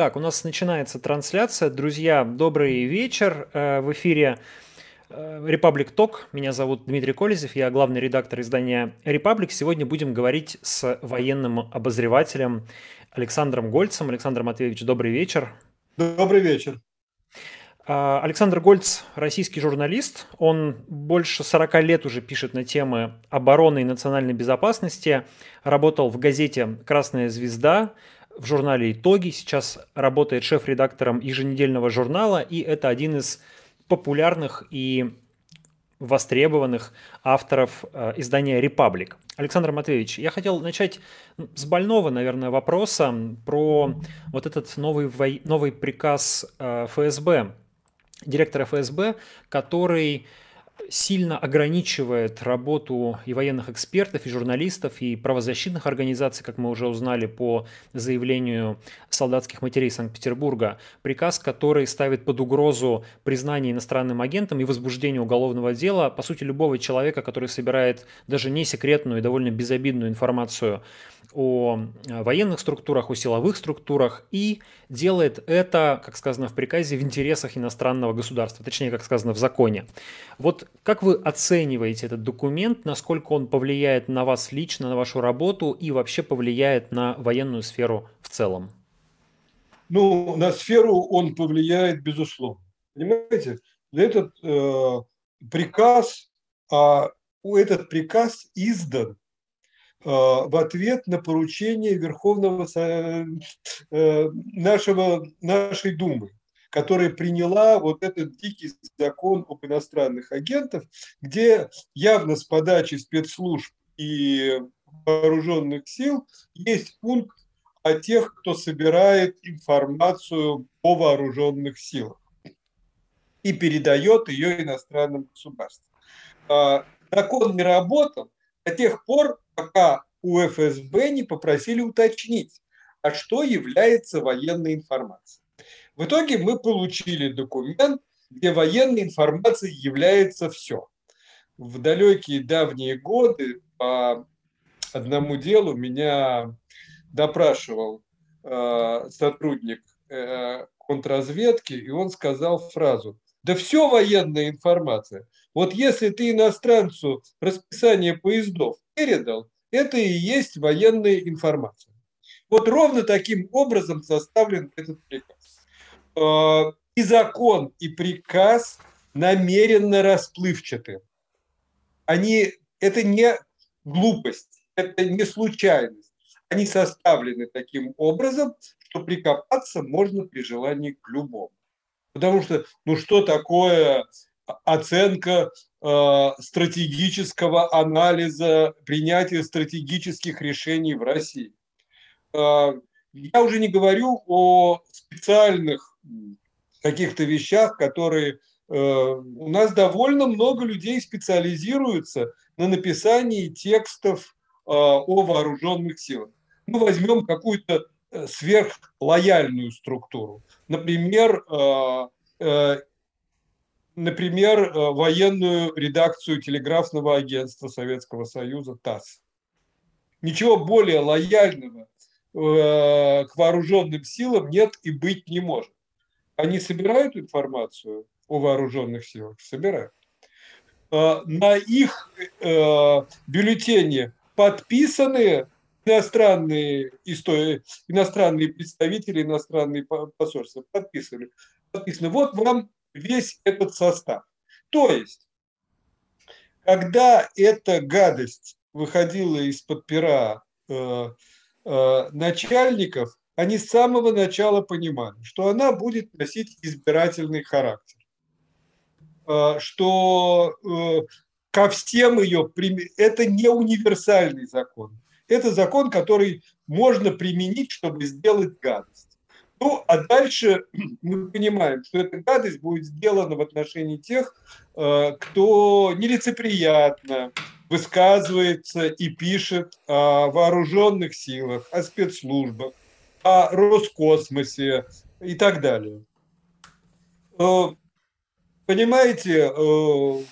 Так, у нас начинается трансляция. Друзья, добрый вечер. Э, в эфире э, Republic Talk. Меня зовут Дмитрий Колезев, я главный редактор издания Republic. Сегодня будем говорить с военным обозревателем Александром Гольцем. Александр Матвеевич, добрый вечер. Добрый вечер. А, Александр Гольц – российский журналист. Он больше 40 лет уже пишет на темы обороны и национальной безопасности. Работал в газете «Красная звезда», в журнале «Итоги», сейчас работает шеф-редактором еженедельного журнала, и это один из популярных и востребованных авторов э, издания «Репаблик». Александр Матвеевич, я хотел начать с больного, наверное, вопроса про вот этот новый, новый приказ э, ФСБ, директора ФСБ, который сильно ограничивает работу и военных экспертов, и журналистов, и правозащитных организаций, как мы уже узнали по заявлению солдатских матерей Санкт-Петербурга. Приказ, который ставит под угрозу признание иностранным агентом и возбуждение уголовного дела, по сути, любого человека, который собирает даже не секретную и довольно безобидную информацию о э, военных структурах, о силовых структурах и делает это, как сказано в приказе, в интересах иностранного государства, точнее, как сказано в законе. Вот как вы оцениваете этот документ, насколько он повлияет на вас лично, на вашу работу и вообще повлияет на военную сферу в целом? Ну, на сферу он повлияет, безусловно. Понимаете, этот э, приказ, а этот приказ издан в ответ на поручение Верховного э, нашего, нашей Думы, которая приняла вот этот дикий закон об иностранных агентах, где явно с подачи спецслужб и вооруженных сил есть пункт о тех, кто собирает информацию о вооруженных силах и передает ее иностранным государствам. А, закон не работал до тех пор, пока у ФСБ не попросили уточнить, а что является военной информацией. В итоге мы получили документ, где военной информацией является все. В далекие давние годы по одному делу меня допрашивал э, сотрудник э, контрразведки, и он сказал фразу, да все военная информация. Вот если ты иностранцу расписание поездов передал, это и есть военная информация. Вот ровно таким образом составлен этот приказ. А, и закон, и приказ намеренно расплывчаты. Они, это не глупость, это не случайность. Они составлены таким образом, что прикопаться можно при желании к любому. Потому что, ну что такое оценка э, стратегического анализа принятия стратегических решений в России. Э, я уже не говорю о специальных каких-то вещах, которые э, у нас довольно много людей специализируются на написании текстов о вооруженных силах. Мы возьмем какую-то сверхлояльную структуру. Например, например, э, военную редакцию телеграфного агентства Советского Союза ТАСС. Ничего более лояльного э, к вооруженным силам нет и быть не может. Они собирают информацию о вооруженных силах? Собирают. Э, на их бюллетене подписаны иностранные, иностранные представители, иностранные посольства. Подписаны. Подписаны. Вот вам весь этот состав. То есть, когда эта гадость выходила из-под пера э, э, начальников, они с самого начала понимали, что она будет носить избирательный характер, э, что э, ко всем ее это не универсальный закон, это закон, который можно применить, чтобы сделать гадость. Ну, а дальше мы понимаем, что эта гадость будет сделана в отношении тех, э, кто нелицеприятно высказывается и пишет о вооруженных силах, о спецслужбах, о Роскосмосе и так далее. Э, понимаете, э,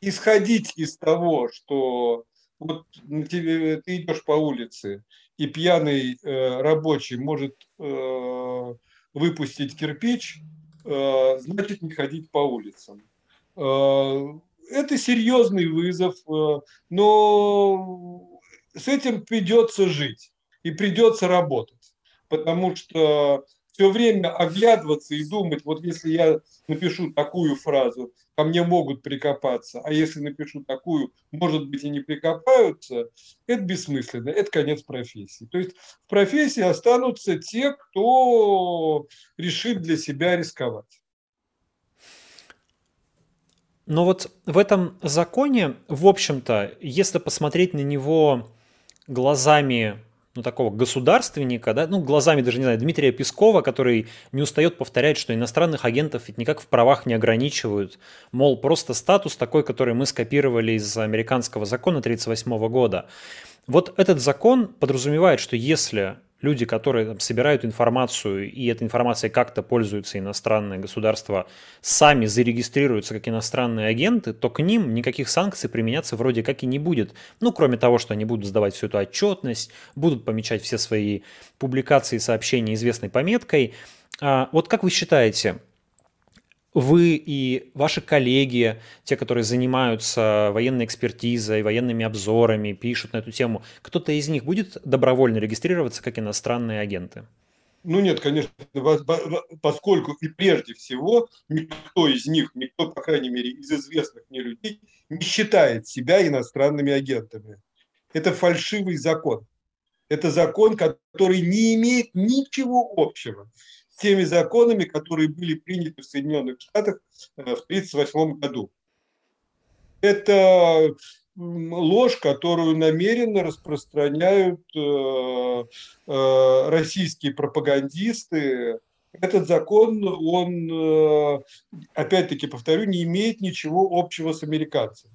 исходить из того, что вот ты идешь по улице, и пьяный рабочий может выпустить кирпич, э, значит не ходить по улицам. Э, это серьезный вызов, э, но с этим придется жить и придется работать, потому что все время оглядываться и думать, вот если я напишу такую фразу, ко мне могут прикопаться, а если напишу такую, может быть, и не прикопаются, это бессмысленно, это конец профессии. То есть в профессии останутся те, кто решит для себя рисковать. Но вот в этом законе, в общем-то, если посмотреть на него глазами ну, такого государственника, да, ну, глазами даже, не знаю, Дмитрия Пескова, который не устает повторять, что иностранных агентов ведь никак в правах не ограничивают. Мол, просто статус такой, который мы скопировали из американского закона 1938 года. Вот этот закон подразумевает, что если люди, которые там, собирают информацию, и этой информацией как-то пользуются иностранные государства, сами зарегистрируются как иностранные агенты, то к ним никаких санкций применяться вроде как и не будет. Ну, кроме того, что они будут сдавать всю эту отчетность, будут помечать все свои публикации и сообщения известной пометкой. А, вот как вы считаете, вы и ваши коллеги, те, которые занимаются военной экспертизой, военными обзорами, пишут на эту тему, кто-то из них будет добровольно регистрироваться как иностранные агенты? Ну нет, конечно, поскольку и прежде всего никто из них, никто, по крайней мере, из известных мне людей не считает себя иностранными агентами. Это фальшивый закон. Это закон, который не имеет ничего общего теми законами, которые были приняты в Соединенных Штатах э, в 1938 году. Это ложь, которую намеренно распространяют э, э, российские пропагандисты. Этот закон, он, опять-таки повторю, не имеет ничего общего с американцем.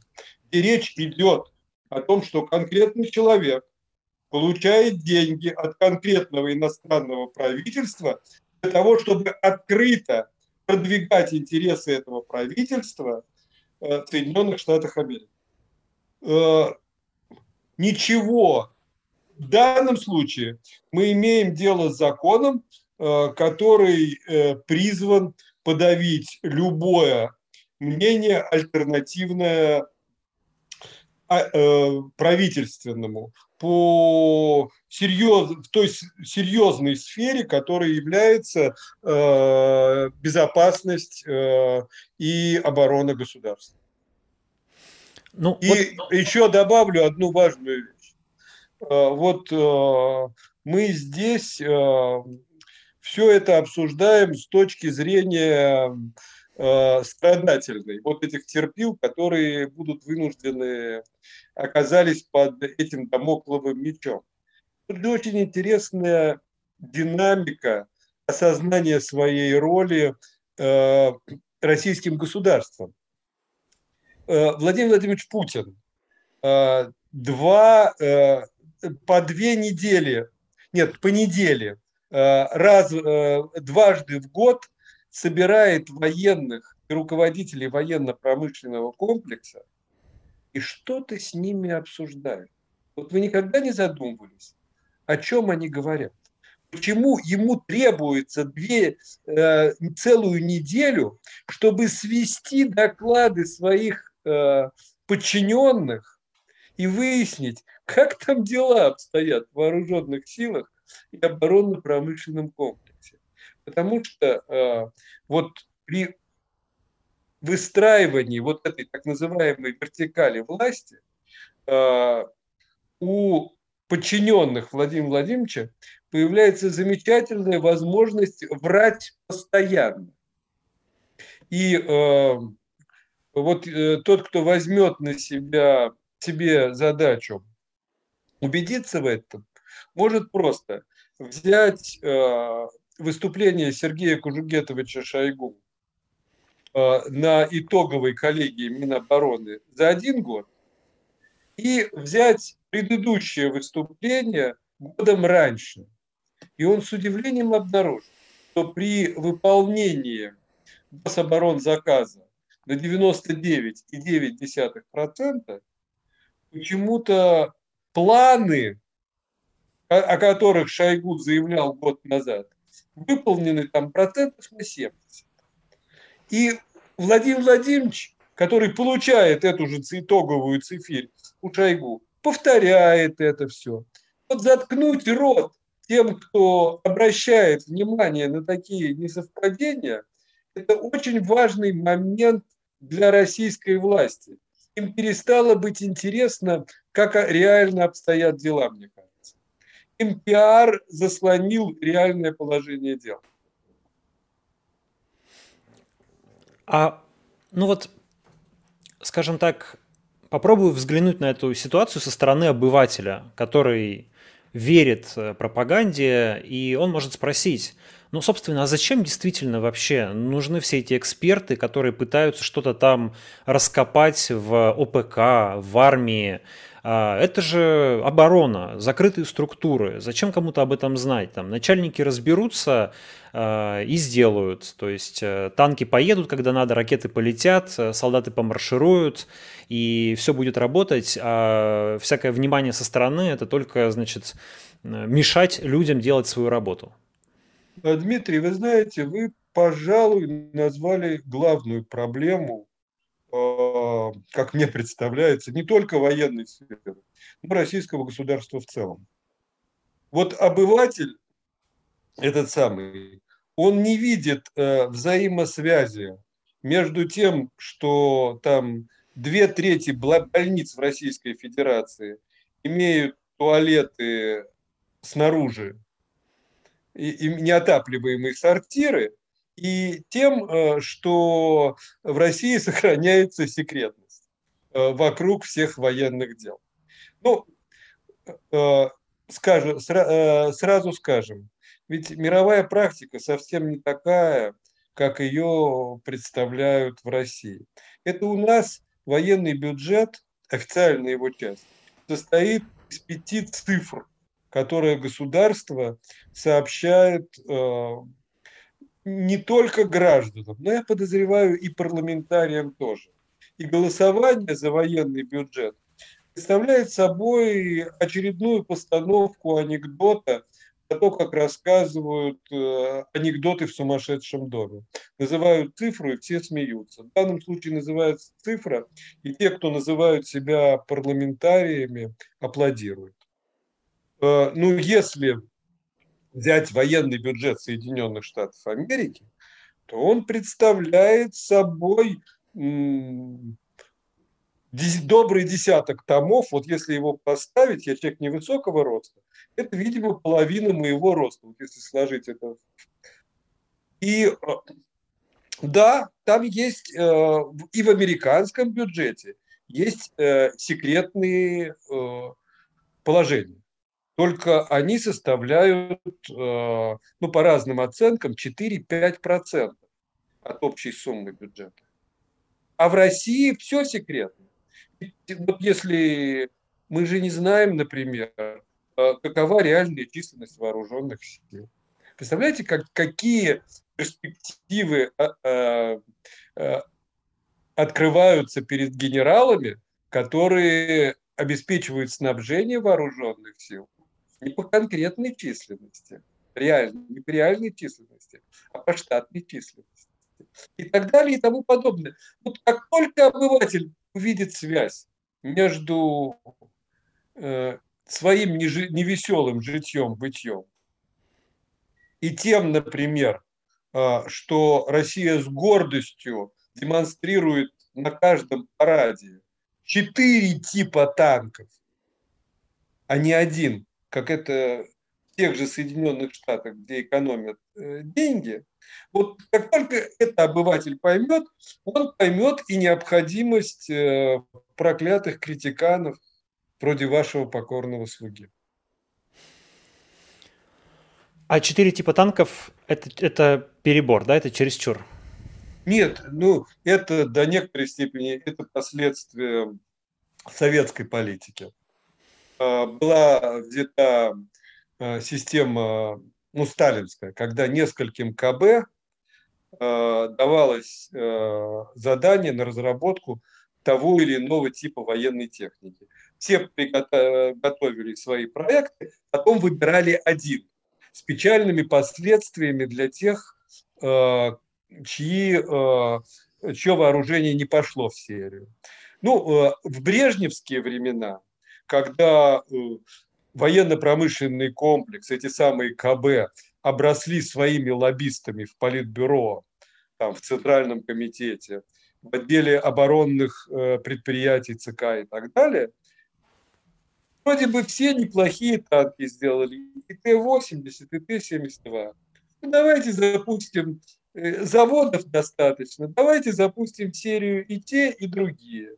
И речь идет о том, что конкретный человек получает деньги от конкретного иностранного правительства для того, чтобы открыто продвигать интересы этого правительства э, в Соединенных Штатах Америки. Э, ничего. В данном случае мы имеем дело с законом, э, который призван подавить любое мнение альтернативное а, правительственному по серьез, в той серьезной сфере, которая является э, безопасность э, и оборона государства. Ну, и вот... еще добавлю одну важную вещь. Э, вот э, мы здесь э, все это обсуждаем с точки зрения э, страдательной. Вот этих терпил, которые будут вынуждены оказались под этим домокловым мечом. Тут очень интересная динамика осознания своей роли э, российским государством. Э, Владимир Владимирович Путин э, два, э, по две недели, нет, по неделе, э, раз, э, дважды в год собирает военных и руководителей военно-промышленного комплекса и что-то с ними обсуждают. Вот вы никогда не задумывались, о чем они говорят? Почему ему требуется две, э, целую неделю, чтобы свести доклады своих э, подчиненных и выяснить, как там дела обстоят в вооруженных силах и оборонно-промышленном комплексе. Потому что э, вот при выстраивании вот этой так называемой вертикали власти э, у подчиненных Владимира Владимировича появляется замечательная возможность врать постоянно. И э, вот э, тот, кто возьмет на себя себе задачу убедиться в этом, может просто взять э, выступление Сергея Кужугетовича Шойгу Э, на итоговой коллегии Минобороны за один год и взять предыдущее выступление годом раньше. И он с удивлением обнаружил, что при выполнении заказа на 99,9% почему-то планы, о которых Шойгу заявлял год назад, выполнены там процентов на 70. И Владимир Владимирович, который получает эту же итоговую цифирь у Шойгу, повторяет это все. Вот заткнуть рот тем, кто обращает внимание на такие несовпадения, это очень важный момент для российской власти. Им перестало быть интересно, как реально обстоят дела, мне кажется. Им пиар заслонил реальное положение дел. А, ну вот, скажем так, попробую взглянуть на эту ситуацию со стороны обывателя, который верит э, пропаганде, и он может спросить, ну, собственно, а зачем действительно вообще нужны все эти эксперты, которые пытаются что-то там раскопать в ОПК, в армии? А, это же оборона, закрытые структуры. Зачем кому-то об этом знать? Там начальники разберутся э, и сделают. То есть э, танки поедут, когда надо, ракеты полетят, э, солдаты помаршируют, и все будет работать. А всякое внимание со стороны это только, значит, мешать людям делать свою работу. Э, Дмитрий, вы знаете, вы, пожалуй, назвали главную проблему, э, как мне представляется, не только военной сферы, но российского государства в целом. Вот обыватель, этот самый, он не видит э, взаимосвязи между тем, что там две трети больниц в Российской Федерации имеют туалеты снаружи, и неотапливаемые сортиры, и тем, э, что в России сохраняется секретность э, вокруг всех военных дел. Ну, э, скажем, сразу скажем, ведь мировая практика совсем не такая, как ее представляют в России. Это у нас военный бюджет, официальная его часть, состоит из пяти цифр которое государство сообщает э, не только гражданам, но я подозреваю и парламентариям тоже. И голосование за военный бюджет представляет собой очередную постановку анекдота о том, как рассказывают э, анекдоты в сумасшедшем доме. Называют цифру, и все смеются. В данном случае называется цифра, и те, кто называют себя парламентариями, аплодируют. Э, ну, если взять военный бюджет Соединенных Штатов Америки, то он представляет собой добрый десяток томов, вот если его поставить, я человек невысокого роста, это, видимо, половина моего роста, вот если сложить это. И э, да, там есть э, и в американском бюджете есть секретные положения только они составляют, э, ну, по разным оценкам, 4-5% от общей суммы бюджета. А в России все секретно. Вот если мы же не знаем, например, э, какова реальная численность вооруженных сил. Представляете, как, какие перспективы а, открываются перед генералами, которые обеспечивают снабжение вооруженных сил не по конкретной численности, реально, не по реальной численности, а по штатной численности. И так далее и тому подобное. Вот как только обыватель увидит связь между э, своим невеселым житьем, бытьем и тем, например, э, что Россия с гордостью демонстрирует на каждом параде четыре типа танков, а не один, как это в тех же Соединенных Штатах, где экономят э, деньги, вот как только это обыватель поймет, он поймет и необходимость э, проклятых критиканов вроде вашего покорного слуги. А четыре типа танков это, это перебор, да, это чересчур? Нет, ну это до некоторой степени это последствия советской политики. А, была взята а, система, ну, сталинская, когда нескольким КБ а, давалось задание на разработку того или иного типа военной техники. Все готовили свои проекты, потом выбирали один. с печальными последствиями для тех, чьи, чье вооружение не пошло в серию. Ну, в брежневские времена, когда военно-промышленный комплекс, эти самые КБ, обросли своими лоббистами в Политбюро, там, в Центральном комитете, в отделе оборонных предприятий ЦК и так далее – вроде бы все неплохие танки сделали, и Т-80, и Т-72. Ну, давайте запустим, э, заводов достаточно, давайте запустим серию и те, и другие.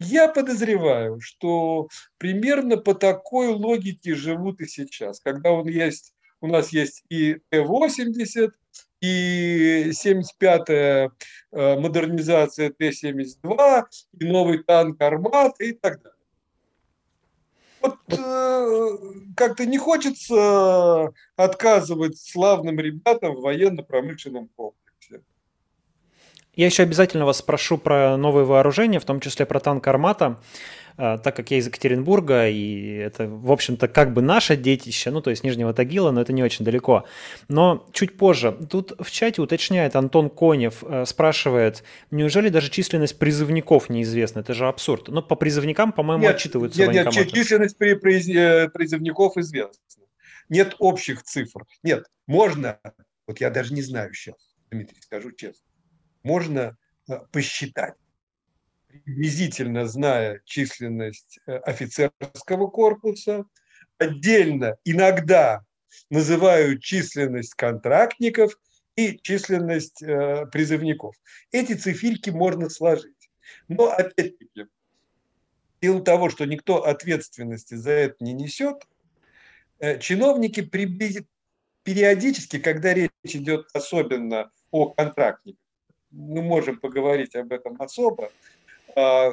Я подозреваю, что примерно по такой логике живут и сейчас, когда он есть, у нас есть и Т-80, и 75-я э, модернизация Т-72, и новый танк «Армат» и так далее. Вот э, как-то не хочется отказывать славным ребятам в военно-промышленном комплексе. Я еще обязательно вас спрошу про новые вооружения, в том числе про танк «Армата». А, так как я из Екатеринбурга, и это, в общем-то, как бы наше детище, ну, то есть Нижнего Тагила, но это не очень далеко. Но чуть позже, тут в чате уточняет Антон Конев, э, спрашивает, неужели даже численность призывников неизвестна? Это же абсурд. Но по призывникам, по-моему, нет, отчитываются Нет, нет, численность э, призывников известна. Нет общих цифр. Нет, можно, вот я даже не знаю сейчас, Дмитрий, скажу честно, можно э, посчитать приблизительно зная численность э, офицерского корпуса, отдельно иногда называют численность контрактников и численность э, призывников. Эти цифильки можно сложить. Но опять-таки, в силу того, что никто ответственности за это не несет, чиновники периодически, когда речь идет особенно о контрактниках, мы можем поговорить об этом особо, а,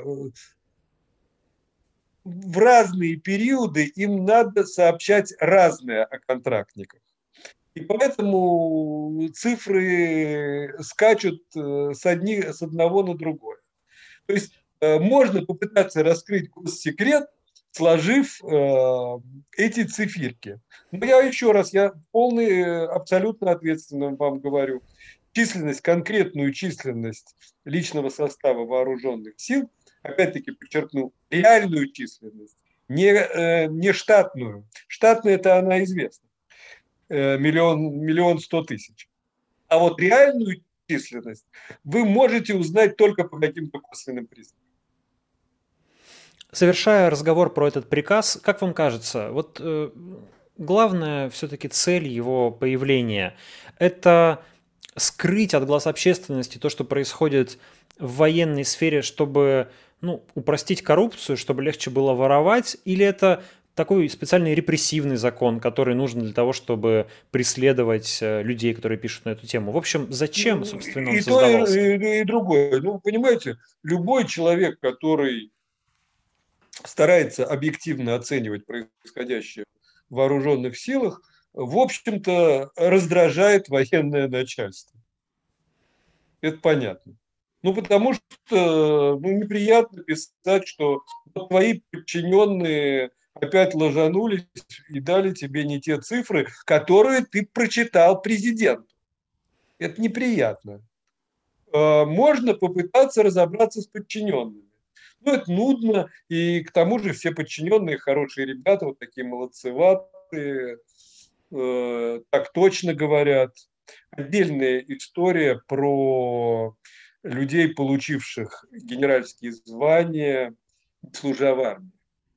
в разные периоды им надо сообщать разное о контрактниках. И поэтому цифры скачут э, с, одни, с одного на другое. То есть э, можно попытаться раскрыть госсекрет, сложив э, эти циферки. Но я еще раз, я полный, абсолютно ответственно вам говорю – численность, конкретную численность личного состава вооруженных сил, опять-таки подчеркну, реальную численность, не, э, не штатную. Штатная это она известна, э, миллион, миллион сто тысяч. А вот реальную численность вы можете узнать только по каким-то косвенным признакам. Совершая разговор про этот приказ, как вам кажется, вот э, главная все-таки цель его появления – это скрыть от глаз общественности то, что происходит в военной сфере, чтобы ну, упростить коррупцию, чтобы легче было воровать, или это такой специальный репрессивный закон, который нужен для того, чтобы преследовать э, людей, которые пишут на эту тему. В общем, зачем, ну, собственно, он и создавался? То, и, и другое. Ну, понимаете, любой человек, который старается объективно оценивать происходящее в вооруженных силах, в общем-то, раздражает военное начальство. Это понятно. Ну, потому что ну, неприятно писать, что твои подчиненные опять ложанулись и дали тебе не те цифры, которые ты прочитал президенту. Это неприятно. А, можно попытаться разобраться с подчиненными. Ну, это нудно, и к тому же все подчиненные хорошие ребята, вот такие молодцеватые, Э, так точно говорят. Отдельная история про людей, получивших генеральские звания, служа в армии.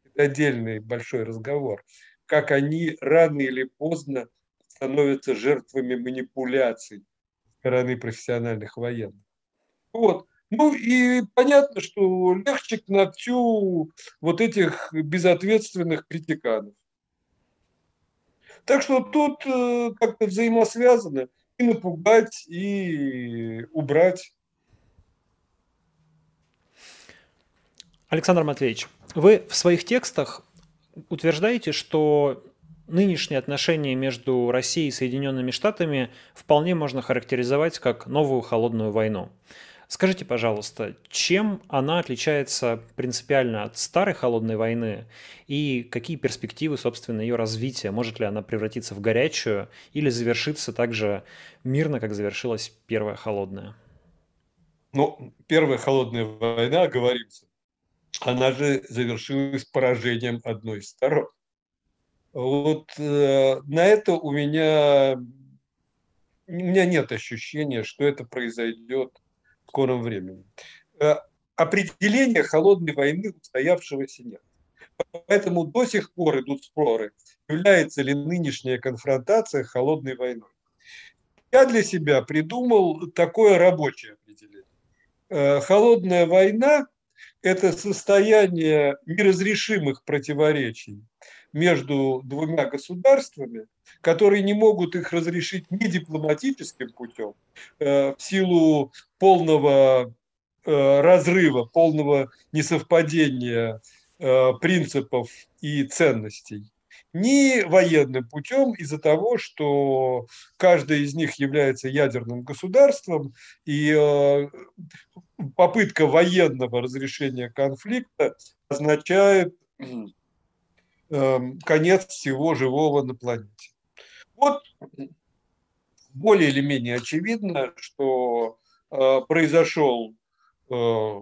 Это отдельный большой разговор. Как они рано или поздно становятся жертвами манипуляций стороны профессиональных военных. Вот. Ну и понятно, что легче к ногтю вот этих безответственных критиканов. Так что тут э, как-то взаимосвязано и напугать, и убрать. Александр Матвеевич, вы в своих текстах утверждаете, что нынешние отношения между Россией и Соединенными Штатами вполне можно характеризовать как новую холодную войну. Скажите, пожалуйста, чем она отличается принципиально от старой холодной войны и какие перспективы, собственно, ее развития? Может ли она превратиться в горячую или завершиться так же мирно, как завершилась первая холодная? Ну, первая холодная война, говорится, она же завершилась поражением одной из сторон. Вот э, на это у меня, у меня нет ощущения, что это произойдет скором времени. Э, определения холодной войны устоявшегося нет. Поэтому до сих пор идут споры, является ли нынешняя конфронтация холодной войной. Я для себя придумал такое рабочее определение. Э, холодная война – это состояние неразрешимых противоречий между двумя государствами, которые не могут их разрешить не дипломатическим путем, э, в силу полного э, разрыва, полного несовпадения э, принципов и ценностей, ни военным путем из-за того, что каждая из них является ядерным государством, и попытка военного разрешения конфликта означает конец всего живого на планете. Вот более или менее очевидно, что э, произошел э,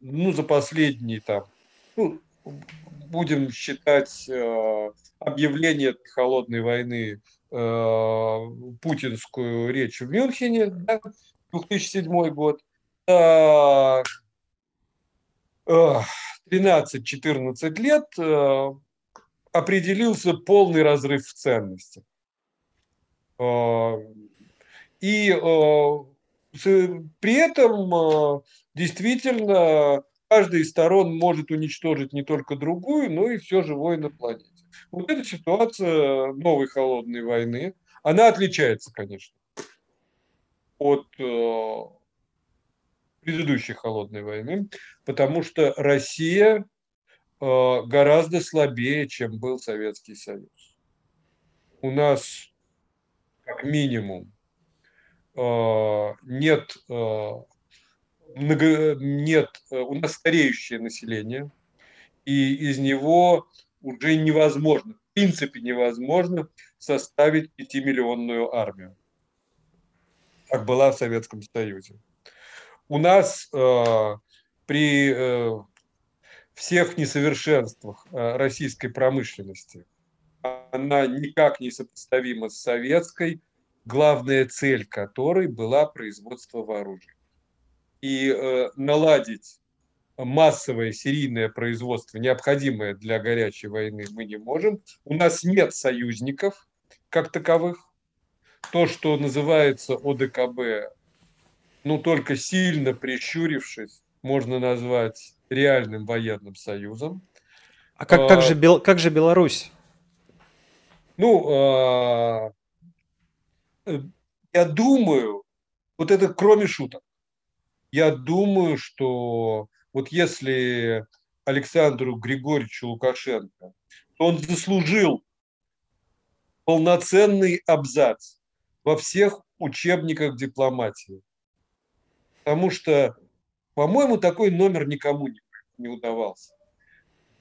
ну, за последние там, ну, будем считать э, объявление холодной войны путинскую речь в Мюнхене, да, 2007 год, 13-14 лет определился полный разрыв в ценностях. А, и а, при этом а, действительно каждая из сторон может уничтожить не только другую, но и все живое на планете. Вот эта ситуация новой холодной войны, она отличается, конечно, от предыдущей холодной войны, потому что Россия гораздо слабее, чем был Советский Союз. У нас, как минимум, э, нет, э, нет, у нас стареющее население, и из него уже невозможно, в принципе невозможно составить 5-миллионную армию, как была в Советском Союзе. У нас при всех несовершенствах э, российской промышленности. Она никак не сопоставима с советской, главная цель которой была производство вооружений. И э, наладить массовое серийное производство, необходимое для горячей войны, мы не можем. У нас нет союзников как таковых. То, что называется ОДКБ, ну только сильно прищурившись, можно назвать реальным военным союзом. А как, как, же, Бел, как же Беларусь? Ну, а, э, я думаю, вот это кроме шуток, я думаю, что вот если Александру Григорьевичу Лукашенко, то он заслужил полноценный абзац во всех учебниках дипломатии. Потому что по-моему, такой номер никому не, не удавался.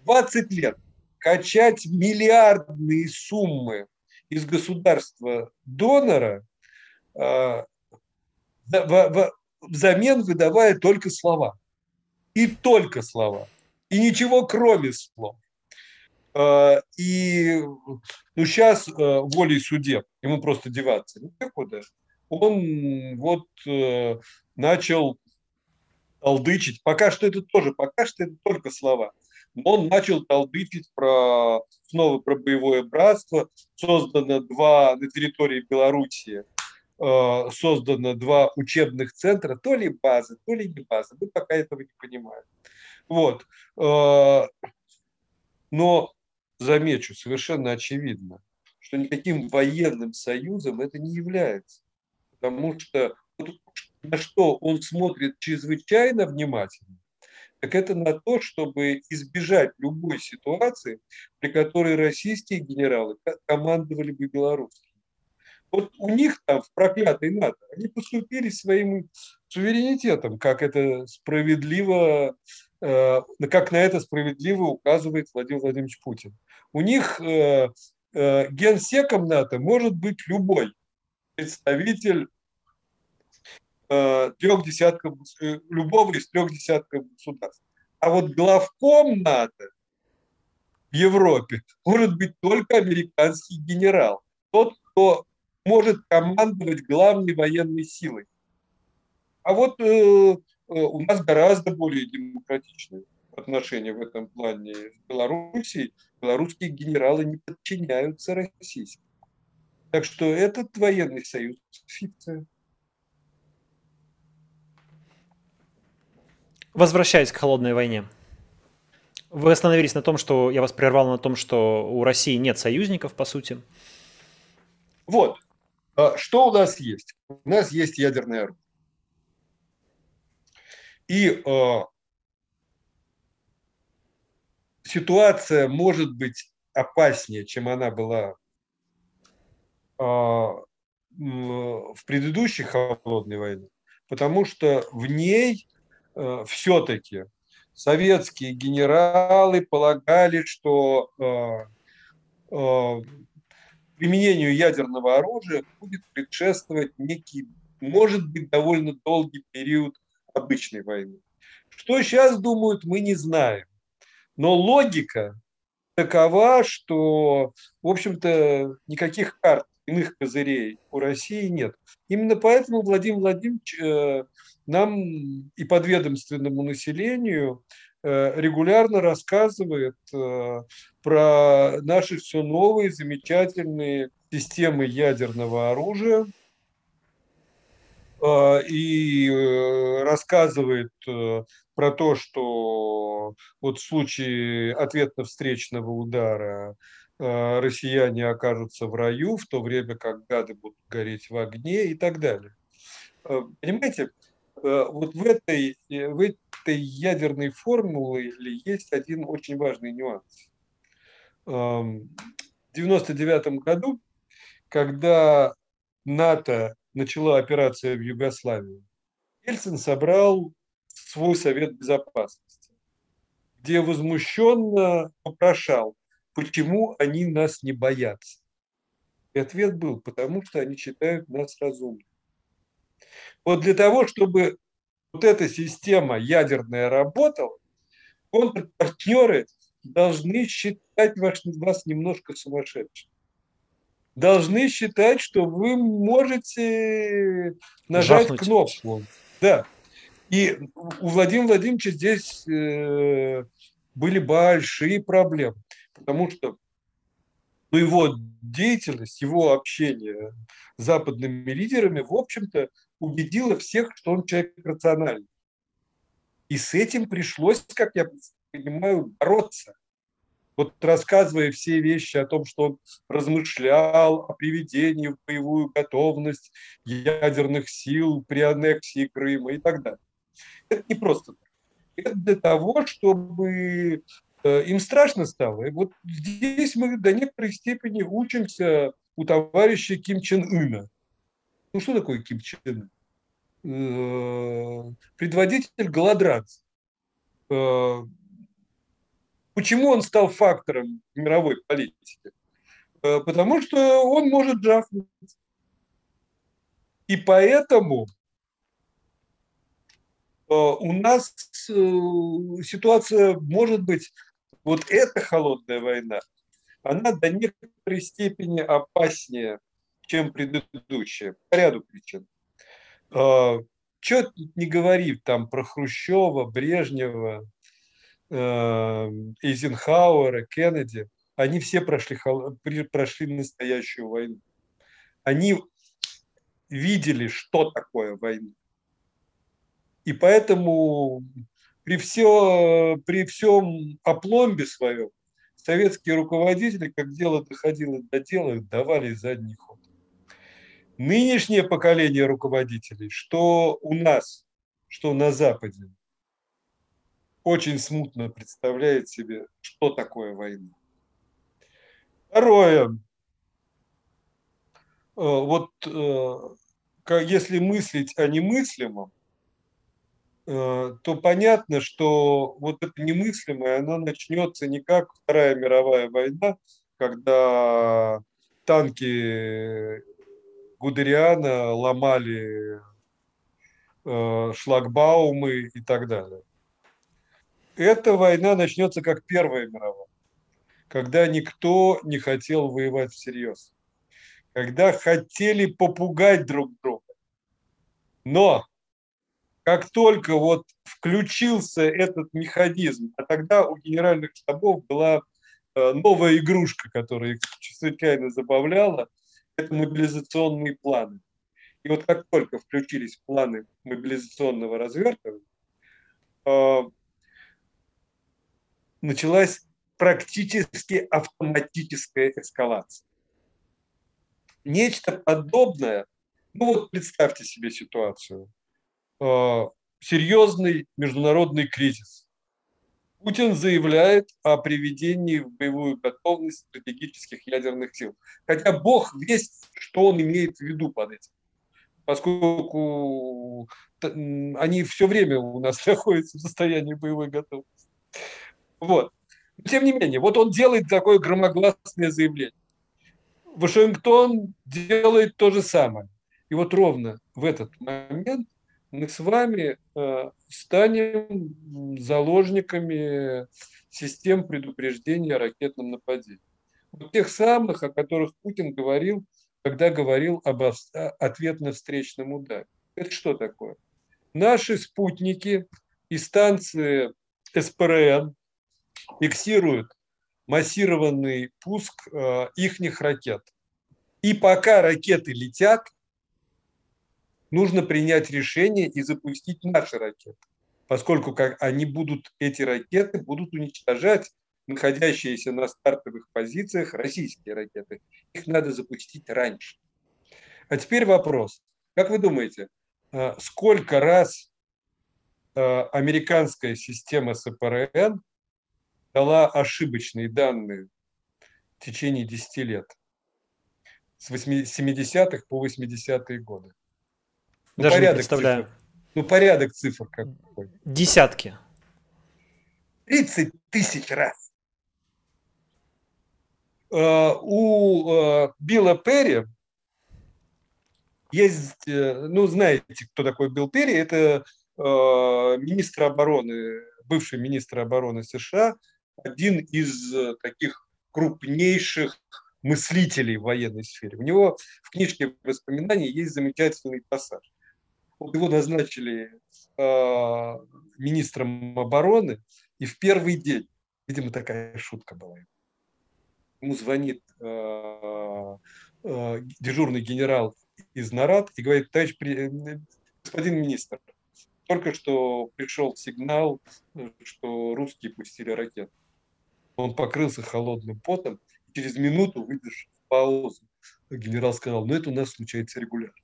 20 лет качать миллиардные суммы из государства донора, э, взамен выдавая только слова. И только слова. И ничего кроме слов. Э, и ну, сейчас э, волей судеб, ему просто деваться некуда, он вот э, начал толдычить. Пока что это тоже, пока что это только слова. Но он начал толдычить про, снова про боевое братство. Создано два на территории Белоруссии э, создано два учебных центра, то ли базы, то ли не базы. Мы пока этого не понимаем. Вот. Э, но замечу, совершенно очевидно, что никаким военным союзом это не является. Потому что на что он смотрит чрезвычайно внимательно, так это на то, чтобы избежать любой ситуации, при которой российские генералы командовали бы белорусскими. Вот у них там в проклятой НАТО они поступили своим суверенитетом, как это справедливо, э, как на это справедливо указывает Владимир Владимирович Путин. У них э, э, генсеком НАТО может быть любой представитель трех десятков, любого из трех десятков государств. А вот главком НАТО в Европе может быть только американский генерал. Тот, кто может командовать главной военной силой. А вот э, э, у нас гораздо более демократичные отношения в этом плане с Белоруссией. Белорусские генералы не подчиняются российским. Так что этот военный союз – фикция. Возвращаясь к холодной войне. Вы остановились на том, что я вас прервал на том, что у России нет союзников, по сути. Вот. А что у нас есть? У нас есть ядерное оружие. И э, ситуация может быть опаснее, чем она была э, в предыдущей холодной войне, потому что в ней э, все-таки советские генералы полагали, что э, э, применению ядерного оружия будет предшествовать некий, может быть, довольно долгий период обычной войны. Что сейчас думают, мы не знаем. Но логика такова, что, в общем-то, никаких карт, иных козырей у России нет. Именно поэтому Владимир Владимирович э, нам и подведомственному населению Э, регулярно рассказывает э, про наши все новые замечательные системы ядерного оружия и рассказывает про то, что вот в случае ответно-встречного удара россияне окажутся в раю, в то время как гады будут гореть в огне и так далее. Понимаете, вот в этой, в этой ядерной формулы есть один очень важный нюанс. В 1999 году, когда НАТО начала операцию в Югославии, Ельцин собрал свой Совет Безопасности, где возмущенно попрошал, почему они нас не боятся. И ответ был, потому что они считают нас разумными. Вот для того, чтобы вот эта система ядерная работала, контрпартнеры должны считать вас немножко сумасшедшим. Должны считать, что вы можете нажать Жахнуть. кнопку. Да. И у Владимира Владимировича здесь э, были большие проблемы, потому что ну, его деятельность, его общение с западными лидерами, в общем-то, убедила всех, что он человек рациональный. И с этим пришлось, как я понимаю, бороться. Вот рассказывая все вещи о том, что он размышлял о приведении в боевую готовность ядерных сил при аннексии Крыма и так далее. Это не просто так. Это для того, чтобы им страшно стало. И вот здесь мы до некоторой степени учимся у товарища Ким Чен Ына. Ну что такое Ким Чен Ын? Э, предводитель голодранцев. Э, почему он стал фактором мировой политики? Э, потому что он может жахнуть. И поэтому у нас ситуация может быть, вот эта холодная война, она до некоторой степени опаснее, чем предыдущая, по ряду причин. А, Что не говори там про Хрущева, Брежнева, а, Эйзенхауэра, Кеннеди, они все прошли, прошли настоящую войну. Они видели, что такое война. И поэтому при, все, при всем опломбе своем советские руководители, как дело доходило до дела, давали задний ход нынешнее поколение руководителей, что у нас, что на Западе, очень смутно представляет себе, что такое война. Второе. вот если мыслить о немыслимом, то понятно, что вот это немыслимое, оно начнется не как Вторая мировая война, когда танки Гудериана ломали шлагбаумы и так далее. Эта война начнется как Первая мировая, когда никто не хотел воевать всерьез, когда хотели попугать друг друга. Но как только вот включился этот механизм, а тогда у генеральных штабов была э, новая игрушка, которая их чрезвычайно забавляла, это мобилизационные планы. И вот как только включились планы мобилизационного развертывания, э, началась практически автоматическая эскалация. Нечто подобное, ну вот представьте себе ситуацию, серьезный международный кризис. Путин заявляет о приведении в боевую готовность стратегических ядерных сил. Хотя Бог весть, что он имеет в виду под этим. Поскольку они все время у нас находятся в состоянии боевой готовности. Вот. Тем не менее, вот он делает такое громогласное заявление. Вашингтон делает то же самое. И вот ровно в этот момент мы с вами э, станем заложниками систем предупреждения о ракетном нападении. Вот тех самых, о которых Путин говорил, когда говорил об ответно-встречном ударе. Это что такое? Наши спутники и станции СПРН, фиксируют массированный пуск э, ихних ракет. И пока ракеты летят, нужно принять решение и запустить наши ракеты, поскольку как они будут, эти ракеты будут уничтожать находящиеся на стартовых позициях российские ракеты. Их надо запустить раньше. А теперь вопрос. Как вы думаете, э, сколько раз э, американская система СПРН дала ошибочные данные в течение 10 лет. С 70-х по 80-е годы. Ну, Даже порядок не представляю. Цифр. Ну, порядок цифр какой? Десятки. 30 тысяч раз. Uh, у uh, Билла Перри есть, uh, ну, знаете, кто такой Билл Перри? Это министр обороны, бывший министр обороны США, один из э, таких крупнейших мыслителей в военной сфере. У него в книжке воспоминаний есть замечательный пассаж. Вот его назначили э, министром обороны, и в первый день, видимо, такая шутка была, ему звонит э, э, дежурный генерал из НАРАД и говорит, товарищ, господин министр, только что пришел сигнал, что русские пустили ракету. Он покрылся холодным потом, и через минуту, выдержав паузу, генерал сказал, ну это у нас случается регулярно.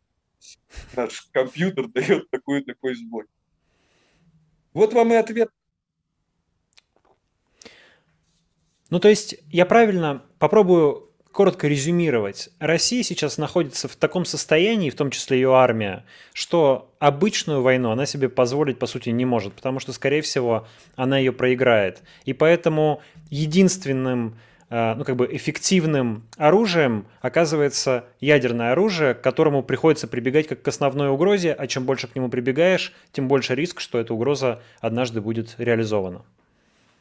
Наш компьютер дает такой-такой сбой. Вот вам и ответ. Ну, то есть я правильно попробую коротко резюмировать, Россия сейчас находится в таком состоянии, в том числе ее армия, что обычную войну она себе позволить, по сути, не может, потому что, скорее всего, она ее проиграет. И поэтому единственным ну, как бы эффективным оружием оказывается ядерное оружие, к которому приходится прибегать как к основной угрозе, а чем больше к нему прибегаешь, тем больше риск, что эта угроза однажды будет реализована.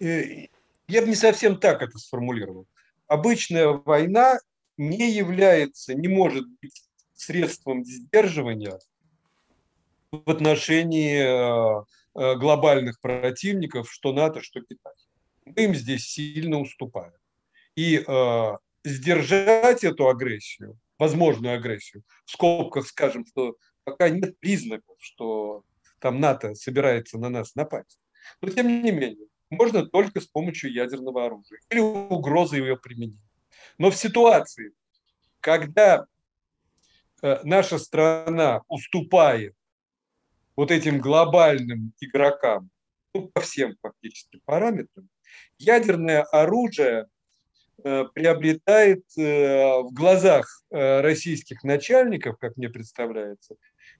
Э, я бы не совсем так это сформулировал обычная война не является, не может быть средством сдерживания в отношении э, э, глобальных противников, что НАТО, что Китай. Мы им здесь сильно уступаем. И э, сдержать эту агрессию, возможную агрессию, в скобках скажем, что пока нет признаков, что там НАТО собирается на нас напасть. Но тем не менее, можно только с помощью ядерного оружия или угрозы ее применения. Но в ситуации, когда э, наша страна уступает вот этим глобальным игрокам ну, по всем фактически параметрам, ядерное оружие приобретает в глазах российских начальников, как мне представляется,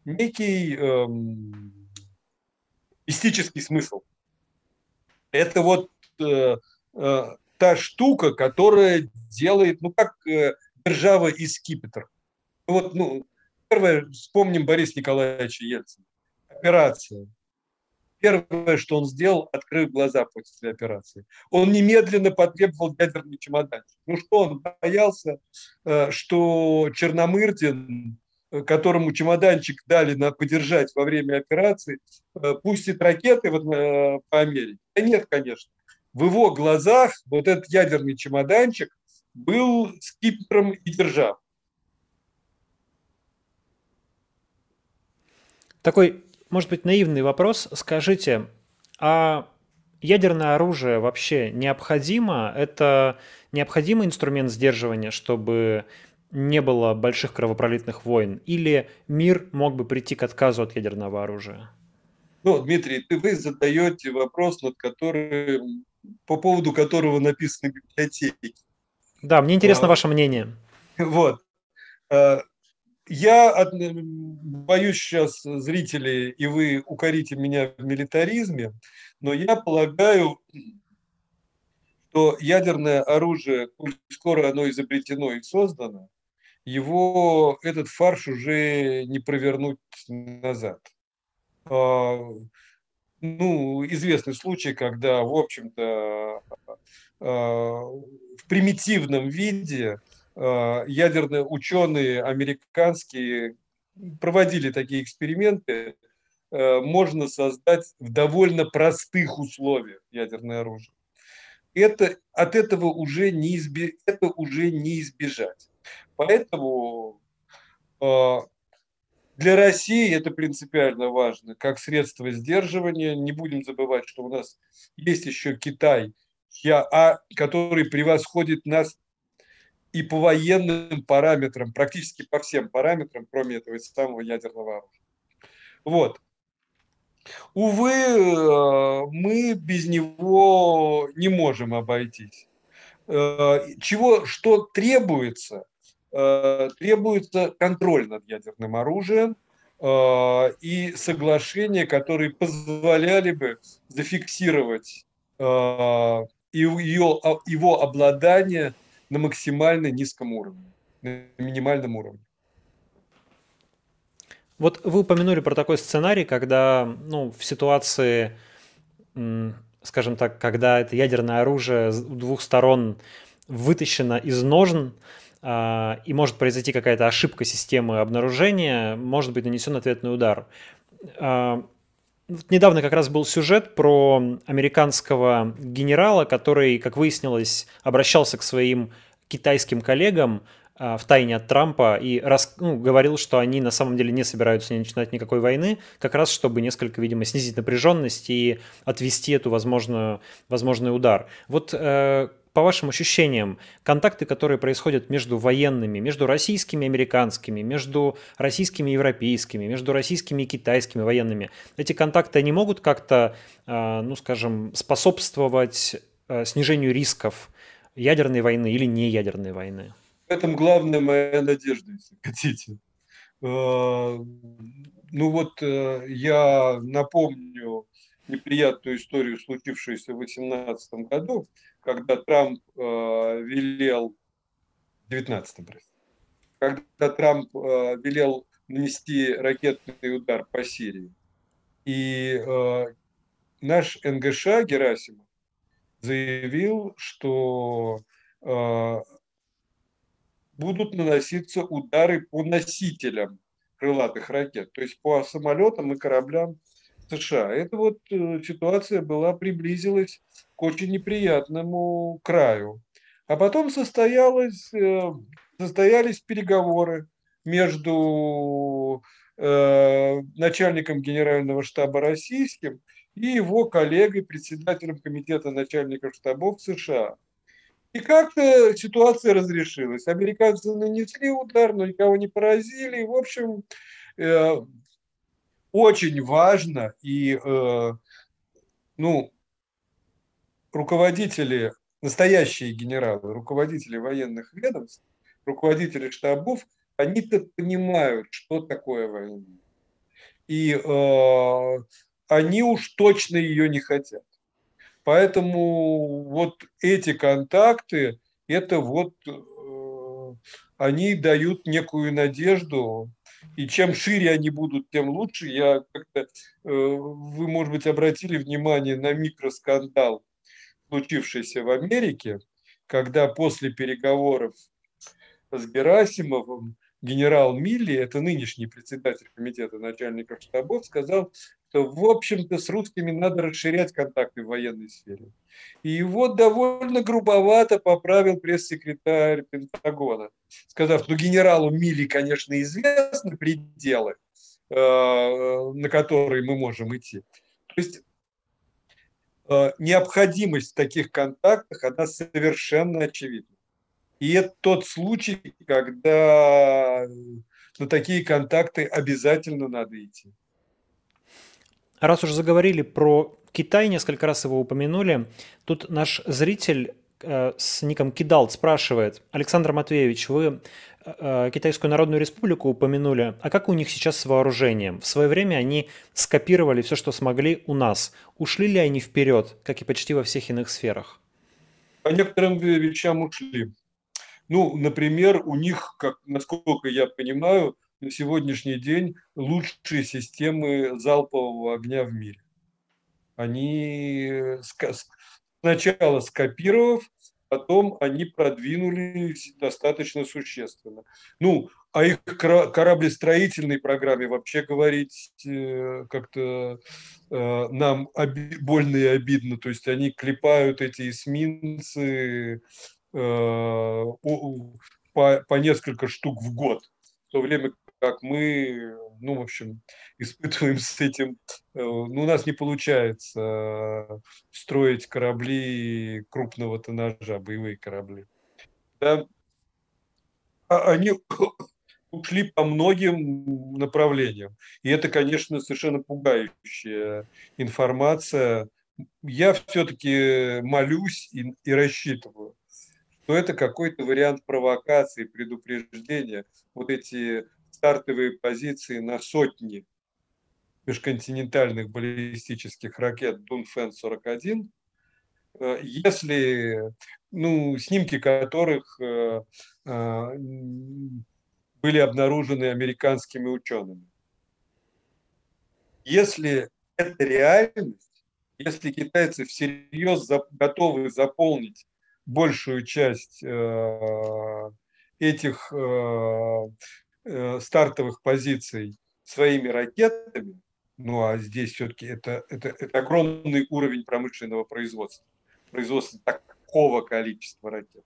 некий эм, мистический смысл. Это вот та штука, которая делает, ну как держава из скипетр. Вот, ну, первое, вспомним Борис Николаевича Ельцина. Операция. Первое, что он сделал, открыв глаза после операции. Он немедленно потребовал ядерный чемоданчик. Ну что, он боялся, э, что Черномырдин, э, которому чемоданчик дали на подержать во время операции, э, пустит ракеты по Америке? Да нет, конечно. В его глазах вот этот ядерный чемоданчик был скипетром и держав. Такой, может быть, наивный вопрос. Скажите, а ядерное оружие вообще необходимо? Это необходимый инструмент сдерживания, чтобы не было больших кровопролитных войн? Или мир мог бы прийти к отказу от ядерного оружия? Ну, Дмитрий, ты вы задаете вопрос, над которым, по поводу которого написаны библиотеки. Да, мне интересно а, ваше мнение. Вот. Я боюсь сейчас зрители, и вы укорите меня в милитаризме, но я полагаю, что ядерное оружие, скоро оно изобретено и создано, его этот фарш уже не провернуть назад. А, ну, известный случай, когда, в общем-то, а, в примитивном виде ядерные ученые американские проводили такие эксперименты, можно создать в довольно простых условиях ядерное оружие. Это, от этого уже не, изби, это уже не избежать. Поэтому для России это принципиально важно, как средство сдерживания. Не будем забывать, что у нас есть еще Китай, а, который превосходит нас и по военным параметрам, практически по всем параметрам, кроме этого самого ядерного оружия. Вот. Увы, э, мы без него не можем обойтись. Э, чего, что требуется – Э, требуется контроль над ядерным оружием и соглашения, которые позволяли бы зафиксировать его обладание на максимально низком уровне, на минимальном уровне. Вот вы упомянули про такой сценарий, когда ну, в ситуации, скажем так, когда это ядерное оружие с двух сторон вытащено из ножен, а, и может произойти какая-то ошибка системы обнаружения, может быть нанесен ответный удар. А, недавно как раз был сюжет про американского генерала, который, как выяснилось, обращался к своим китайским коллегам а, в тайне от Трампа и рас, ну, говорил, что они на самом деле не собираются не начинать никакой войны, как раз чтобы несколько, видимо, снизить напряженность и отвести эту возможную, возможный удар. Вот э, по вашим ощущениям, контакты, которые происходят между военными, между российскими и американскими, между российскими и европейскими, между российскими и китайскими военными, эти контакты, они могут как-то, а, ну, скажем, способствовать а, снижению рисков ядерной войны или не ядерной войны? В этом главная моя надежда, если хотите. А, ну вот э, я напомню неприятную историю, случившуюся в 2018 году, когда Трамп э, велел, 19 простите, когда Трамп э, велел нанести ракетный удар по Сирии. И э, наш НГШ Герасимов заявил, что э, будут наноситься удары по носителям крылатых ракет, то есть по самолетам и кораблям США. Эта вот э, ситуация была, приблизилась к очень неприятному краю. А потом состоялось, э, состоялись переговоры между э, начальником генерального штаба российским и его коллегой, председателем комитета начальников штабов США. И как-то ситуация разрешилась. Американцы нанесли удар, но никого не поразили. В общем, очень важно и, э, ну, руководители настоящие генералы, руководители военных ведомств, руководители штабов, они-то понимают, что такое война. И э, они уж точно ее не хотят. Поэтому вот эти контакты, это вот э, они дают некую надежду, и чем шире они будут, тем лучше. Я как-то, э, вы, может быть, обратили внимание на микроскандал, случившийся в Америке, когда после переговоров с Герасимовым генерал Милли, это нынешний председатель комитета начальников штабов, сказал, что, в общем-то, с русскими надо расширять контакты в военной сфере. И его довольно грубовато поправил пресс-секретарь Пентагона, сказав, что генералу Милли, конечно, известны пределы, э, на которые мы можем идти. То есть э, необходимость в таких контактах, она совершенно очевидна. И это тот случай, когда на такие контакты обязательно надо идти. Раз уж заговорили про Китай, несколько раз его упомянули, тут наш зритель э, с ником Кидалт спрашивает, Александр Матвеевич, вы э, Китайскую Народную Республику упомянули, а как у них сейчас с вооружением? В свое время они скопировали все, что смогли у нас. Ушли ли они вперед, как и почти во всех иных сферах? По некоторым вещам ушли. Ну, например, у них, как, насколько я понимаю, на сегодняшний день лучшие системы залпового огня в мире. Они сначала скопировав, потом они продвинулись достаточно существенно. Ну, о их кораблестроительной программе вообще говорить э, как-то э, нам больно и обидно. То есть они клепают эти эсминцы Э, по, по несколько штук в год, в то время как мы, ну, в общем, испытываем с этим, э, ну, у нас не получается строить корабли крупного тоннажа, боевые корабли. Да? А они ушли по многим направлениям. И это, конечно, совершенно пугающая информация. Я все-таки молюсь и, и рассчитываю, то это какой-то вариант провокации, предупреждения. Вот эти стартовые позиции на сотни межконтинентальных баллистических ракет Дунфен-41, э, если, ну, снимки которых э, э, были обнаружены американскими учеными. Если это реальность, если китайцы всерьез готовы заполнить большую часть этих стартовых позиций своими ракетами, ну а здесь все-таки это, это, это огромный уровень промышленного производства, производства такого количества ракет.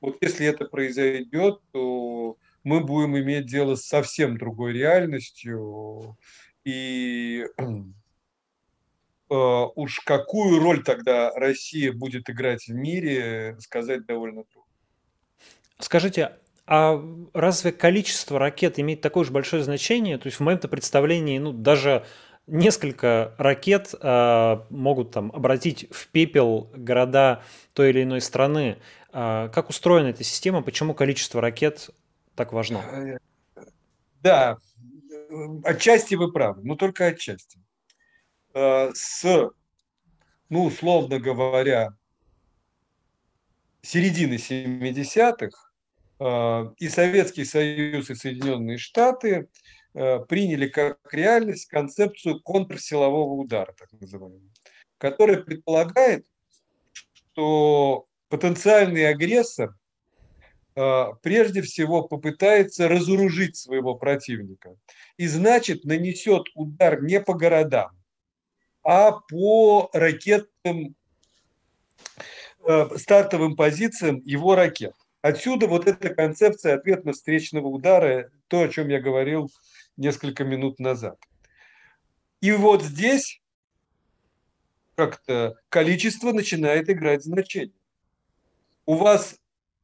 Вот если это произойдет, то мы будем иметь дело с совсем другой реальностью, и Э, уж какую роль тогда Россия будет играть в мире, сказать довольно трудно. Скажите, а разве количество ракет имеет такое же большое значение? То есть в моем-то представлении, ну, даже несколько ракет э, могут там обратить в пепел города той или иной страны. Э, как устроена эта система? Почему количество ракет так важно? Да, отчасти вы правы, но только отчасти. Э, с, ну, условно говоря, середины 70-х э, и Советский Союз, и Соединенные Штаты э, приняли как реальность концепцию контрсилового удара, так называемого, которая предполагает, что потенциальный агрессор прежде всего попытается разоружить своего противника и значит нанесет удар не по городам, а по ракетным э, стартовым позициям его ракет. Отсюда вот эта концепция ответно-встречного удара, то, о чем я говорил несколько минут назад. И вот здесь как-то количество начинает играть значение. У вас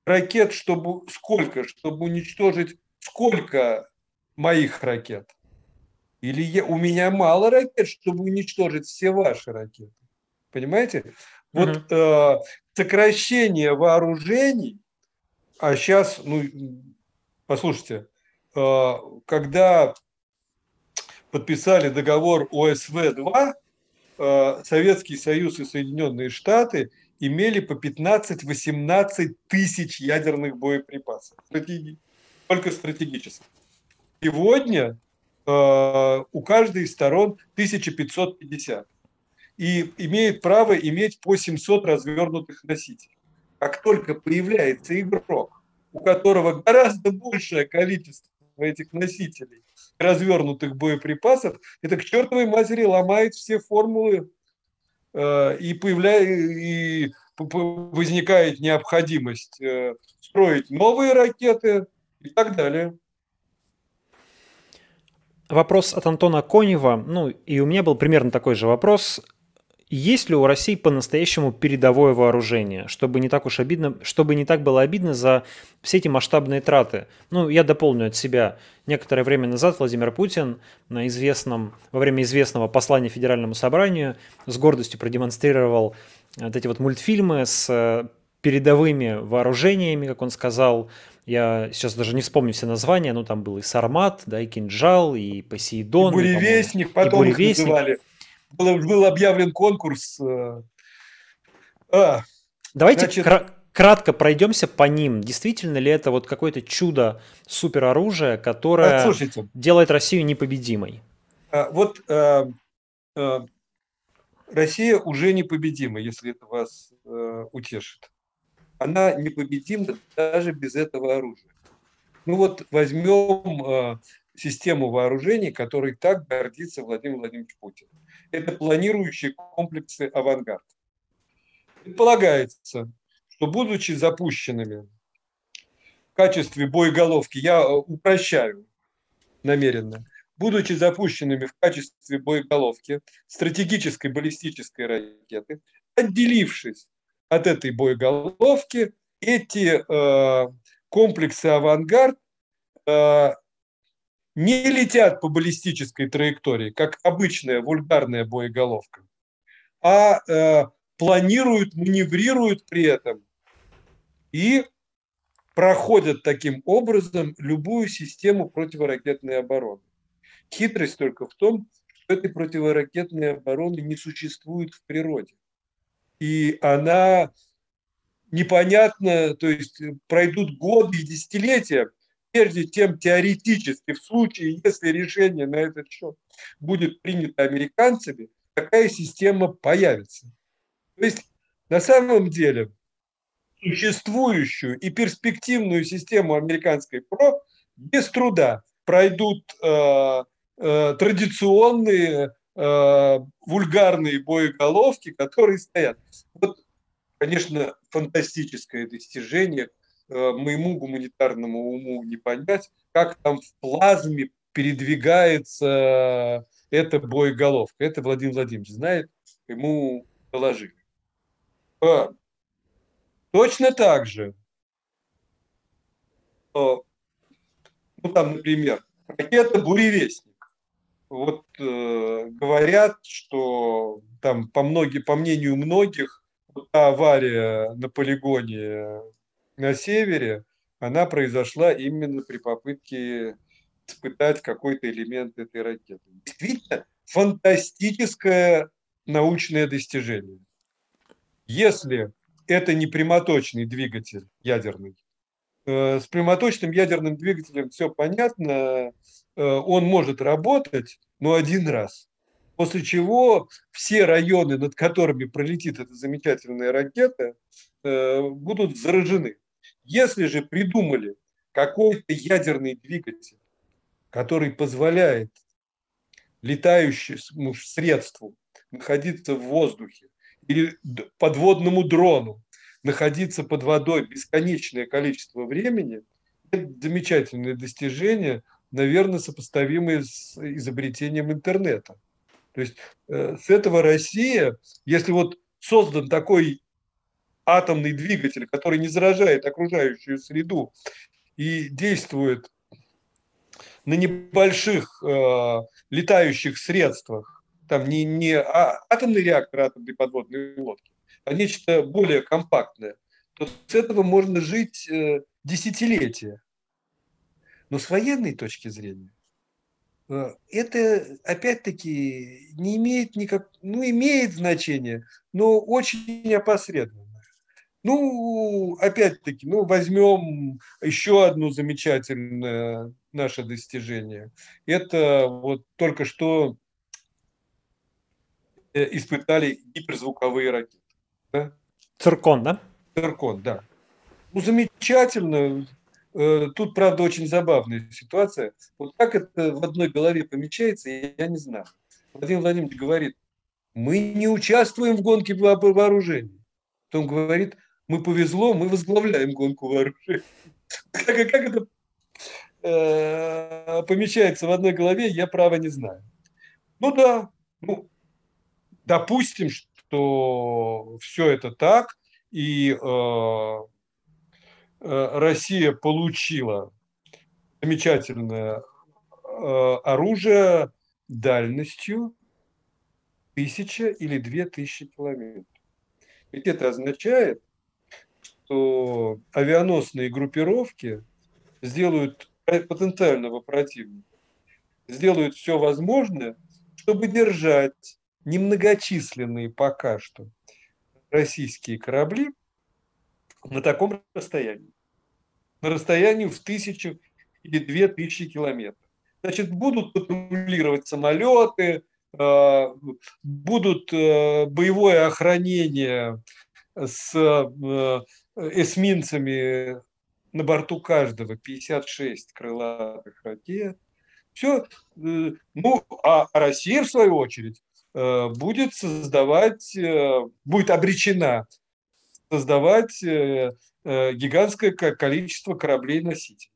ракет, чтобы сколько, чтобы уничтожить сколько моих ракет? Или я, у меня мало ракет, чтобы уничтожить все ваши ракеты. Понимаете? Вот uh-huh. э, сокращение вооружений, а сейчас, ну, послушайте, э, когда подписали договор ОСВ-2, э, Советский Союз и Соединенные Штаты имели по 15-18 тысяч ядерных боеприпасов, только стратегических. Сегодня э, у каждой из сторон 1550 и имеет право иметь по 700 развернутых носителей. Как только появляется игрок, у которого гораздо большее количество этих носителей, развернутых боеприпасов, это к чертовой матери ломает все формулы э, и, появляется, и возникает необходимость э, строить новые ракеты и так далее. Вопрос от Антона Конева. Ну, и у меня был примерно такой же вопрос. Есть ли у России по-настоящему передовое вооружение, чтобы не так уж обидно, чтобы не так было обидно за все эти масштабные траты? Ну, я дополню от себя. Некоторое время назад Владимир Путин на известном, во время известного послания Федеральному собранию с гордостью продемонстрировал вот эти вот мультфильмы с э, передовыми вооружениями, как он сказал. Я сейчас даже не вспомню все названия, но там был и Сармат, да, и Кинжал, и Посейдон. И Буревестник, потом и Буревестник. их называли был, был объявлен конкурс. Э, а, Давайте значит... кра- кратко пройдемся по ним. Действительно ли это вот какое-то чудо супероружия, которое а, делает Россию непобедимой? А, вот а, а, Россия уже непобедима, если это вас а, утешит. Она непобедима даже без этого оружия. Ну вот возьмем систему вооружений, которой так гордится Владимир Владимирович Путин это планирующие комплексы «Авангард». Предполагается, что будучи запущенными в качестве боеголовки, я э, упрощаю намеренно, будучи запущенными в качестве боеголовки стратегической баллистической ракеты, отделившись от этой боеголовки, эти э, комплексы «Авангард» э, не летят по баллистической траектории, как обычная вульгарная боеголовка, а э, планируют, маневрируют при этом и проходят таким образом любую систему противоракетной обороны. Хитрость только в том, что этой противоракетной обороны не существует в природе. И она непонятно, то есть пройдут годы и десятилетия, прежде чем теоретически, в случае, если решение на этот счет будет принято американцами, такая система появится. То есть на самом деле существующую и перспективную систему американской ПРО без труда пройдут э, э, традиционные э, вульгарные боеголовки, которые стоят. Вот, конечно, фантастическое достижение – моему гуманитарному уму не понять, как там в плазме передвигается эта боеголовка. Это Владимир Владимирович знает, ему доложили. А, точно так же, ну там, например, ракета «Буревестник». Вот э, говорят, что там по, многие, по мнению многих, авария на полигоне на севере, она произошла именно при попытке испытать какой-то элемент этой ракеты. Действительно, фантастическое научное достижение. Если это не прямоточный двигатель ядерный, э, с прямоточным ядерным двигателем все понятно, э, он может работать, но один раз. После чего все районы, над которыми пролетит эта замечательная ракета, э, будут заражены. Если же придумали какой-то ядерный двигатель, который позволяет летающему средству находиться в воздухе или подводному дрону находиться под водой бесконечное количество времени, это замечательное достижение, наверное, сопоставимое с изобретением интернета. То есть э, с этого Россия, если вот создан такой атомный двигатель, который не заражает окружающую среду и действует на небольших э, летающих средствах, там не, не а, атомный реактор, атомной подводной лодки, а нечто более компактное, то с этого можно жить э, десятилетия. Но с военной точки зрения э, это, опять-таки, не имеет никак, ну, имеет значение, но очень опосредованно. Ну, опять-таки, ну, возьмем еще одно замечательное наше достижение. Это вот только что э, испытали гиперзвуковые ракеты. Да? Циркон, да? Циркон, да. Ну, замечательно. Э, тут, правда, очень забавная ситуация. Вот как это в одной голове помечается, я не знаю. Владимир Владимирович говорит, мы не участвуем в гонке вооружений. Потом говорит, мы повезло, мы возглавляем гонку вооружений. Как, как это э, помещается в одной голове, я право не знаю. Ну да, ну, допустим, что все это так, и э, э, Россия получила замечательное э, оружие дальностью тысяча или две тысячи километров. Ведь это означает, что авианосные группировки сделают потенциального противника, сделают все возможное, чтобы держать немногочисленные пока что российские корабли на таком расстоянии. На расстоянии в тысячу или две тысячи километров. Значит, будут патрулировать самолеты, а, будут э, боевое охранение с э, эсминцами на борту каждого 56 крылатых ракет. Все. Э, ну, а Россия, в свою очередь, э, будет создавать, будет обречена создавать гигантское количество кораблей-носителей.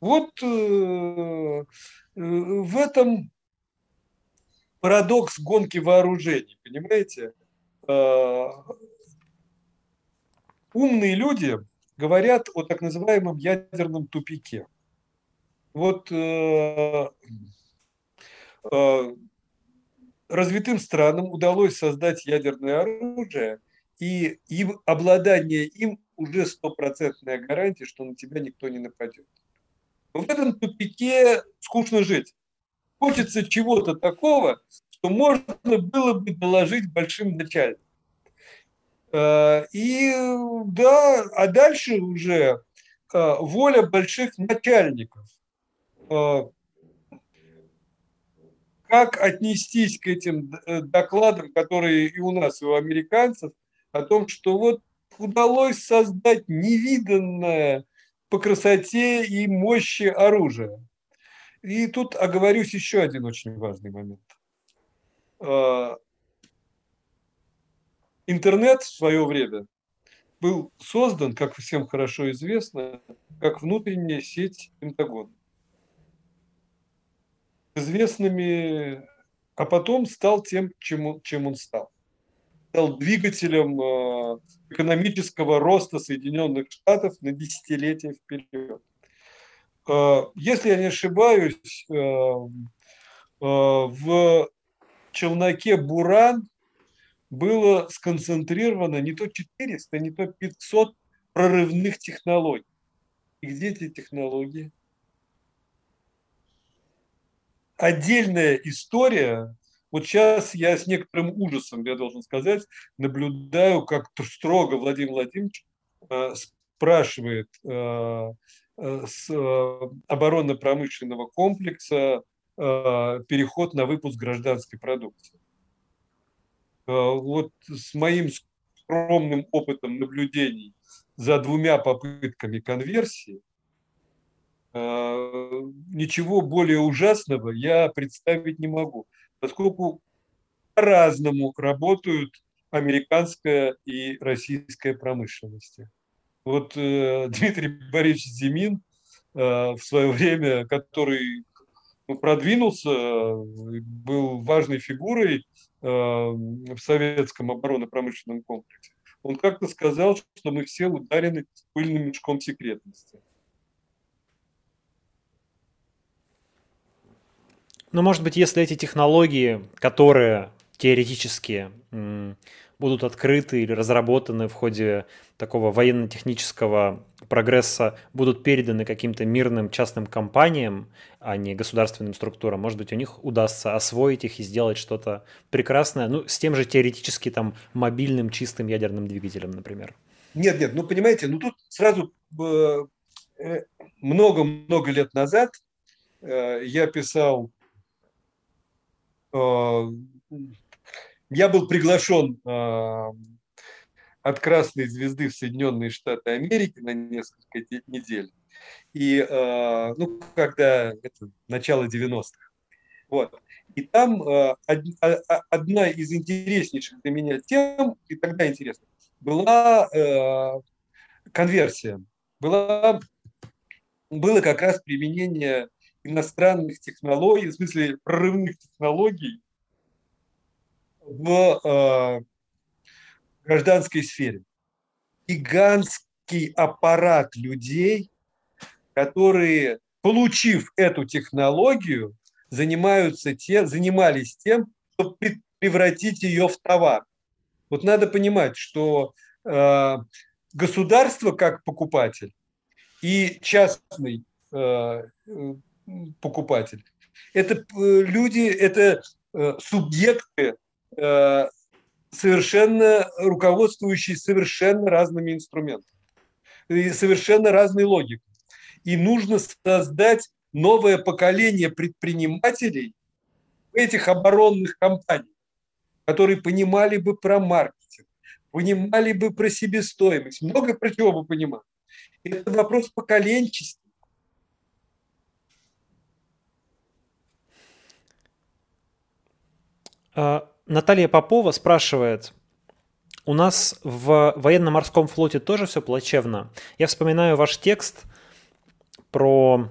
Вот в этом парадокс гонки вооружений, понимаете? Умные люди говорят о так называемом ядерном тупике. Вот э, э, развитым странам удалось создать ядерное оружие, и им, обладание им уже стопроцентная гарантия, что на тебя никто не нападет. в этом тупике скучно жить. Хочется чего-то такого, что можно было бы доложить большим начальникам. Э, и да, а дальше уже э, воля больших начальников. Э, как отнестись к этим докладам, которые и у нас, и у американцев, о том, что вот удалось создать невиданное по красоте и мощи оружие. И тут оговорюсь еще один очень важный момент. Интернет в свое время был создан, как всем хорошо известно, как внутренняя сеть Пентагона. Известными, а потом стал тем, чем он, чем он стал. Стал двигателем э, экономического роста Соединенных Штатов на десятилетия вперед. Э, если я не ошибаюсь, э, в челноке «Буран» было сконцентрировано не то 400, не то 500 прорывных технологий. И где эти технологии? Отдельная история. Вот сейчас я с некоторым ужасом, я должен сказать, наблюдаю, как строго Владимир Владимирович э, спрашивает э, э, с оборонно-промышленного комплекса переход на выпуск гражданской продукции. Э, вот с моим скромным опытом наблюдений за двумя попытками конверсии, э, ничего более ужасного я представить не могу, поскольку по-разному работают американская и российская промышленности. Вот э, Дмитрий Борисович Зимин в свое время, который ну, продвинулся, был важной фигурой в советском оборонно-промышленном комплексе, он как-то сказал, что мы все ударены пыльным мешком секретности. Ну, может быть, если эти технологии, которые теоретически будут открыты или разработаны в ходе такого военно-технического прогресса, будут переданы каким-то мирным частным компаниям, а не государственным структурам. Может быть, у них удастся освоить их и сделать что-то прекрасное, ну, с тем же теоретически там мобильным чистым ядерным двигателем, например. Нет, нет, ну понимаете, ну тут сразу э, э, много-много лет назад э, я писал, я был приглашен от Красной Звезды в Соединенные Штаты Америки на несколько недель. И, ну, когда это начало 90-х. Вот. И там одна из интереснейших для меня тем, и тогда интересно, была э, конверсия, была, было как раз применение иностранных технологий, в смысле прорывных технологий в э, гражданской сфере. Гигантский аппарат людей, которые, получив эту технологию, занимаются те, занимались тем, чтобы превратить ее в товар. Вот надо понимать, что э, государство как покупатель и частный э, покупатель – это э, люди, это э, субъекты, совершенно руководствующие совершенно разными инструментами и совершенно разной логикой. И нужно создать новое поколение предпринимателей в этих оборонных компаниях которые понимали бы про маркетинг, понимали бы про себестоимость, много про чего бы понимали. Это вопрос поколенческий. А, Наталья Попова спрашивает, у нас в военно-морском флоте тоже все плачевно. Я вспоминаю ваш текст про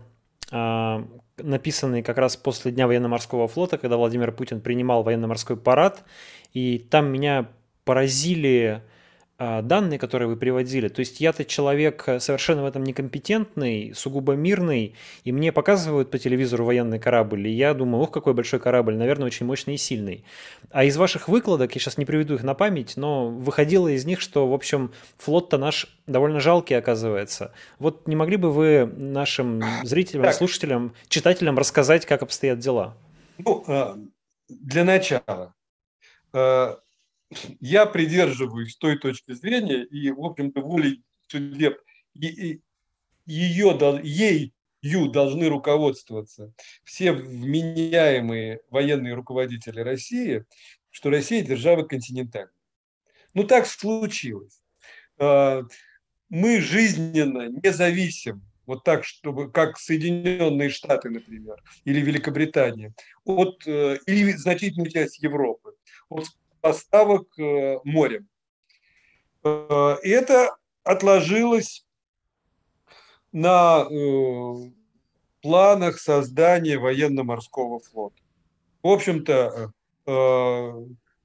а, написанный как раз после Дня военно-морского флота, когда Владимир Путин принимал военно-морской парад, и там меня поразили данные, которые вы приводили. То есть я-то человек э, совершенно в этом некомпетентный, сугубо мирный, и мне показывают по телевизору военный корабль, и я думаю, ох, какой большой корабль, наверное, очень мощный и сильный. А из ваших выкладок, я сейчас не приведу их на память, но выходило из них, что, в общем, флот-то наш довольно жалкий оказывается. Вот не могли бы вы нашим зрителям, так. слушателям, читателям рассказать, как обстоят дела? Ну, э, для начала э, я придерживаюсь той точки зрения, и, в общем-то, волей судеб, ее, ею должны руководствоваться все вменяемые военные руководители России, что Россия держава континентальная. Ну, так случилось. А, мы жизненно не зависим, вот так, чтобы, как Соединенные Штаты, например, или Великобритания, от, э, или значительную часть Европы, от поставок э, морем. Э, и это отложилось на э, планах создания военно-морского флота. В общем-то,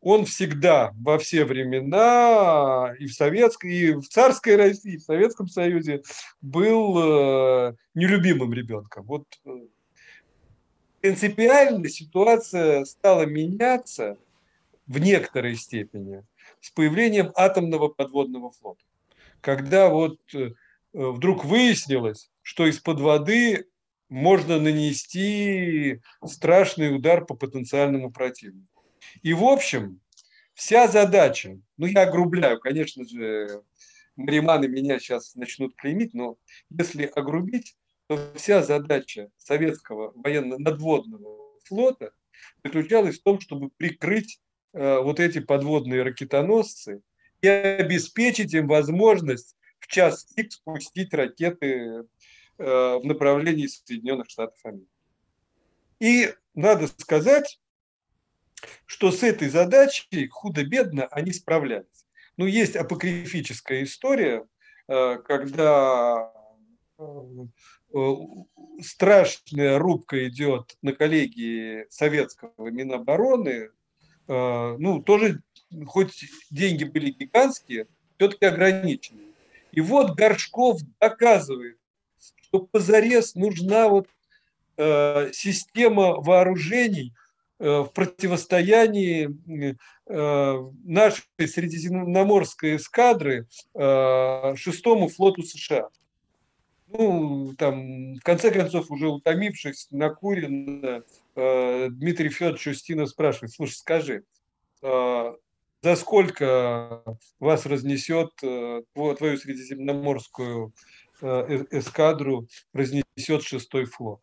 он всегда во все времена и в советской, и в царской России, и в Советском Союзе был нелюбимым ребенком. Вот принципиально ситуация стала меняться – в некоторой степени с появлением атомного подводного флота. Когда вот э, вдруг выяснилось, что из-под воды можно нанести страшный удар по потенциальному противнику. И, в общем, вся задача, ну, я огрубляю, конечно же, мариманы меня сейчас начнут клеймить, но если огрубить, то вся задача советского военно-надводного флота заключалась в том, чтобы прикрыть Э, вот эти подводные ракетоносцы и обеспечить им возможность в час X пустить ракеты э, в направлении Соединенных Штатов Америки. И надо сказать, что с этой задачей худо-бедно они справлялись. Ну, есть апокрифическая история, э, когда страшная рубка идет на коллегии советского Минобороны Э, ну, тоже, хоть деньги были гигантские, все-таки ограниченные. И вот Горшков доказывает, что позарез нужна вот э, система вооружений, в противостоянии нашей средиземноморской эскадры шестому флоту США. Ну, там, в конце концов, уже утомившись, накуренно, Дмитрий Федорович Устинов спрашивает, слушай, скажи, за сколько вас разнесет твою средиземноморскую эскадру, разнесет шестой флот?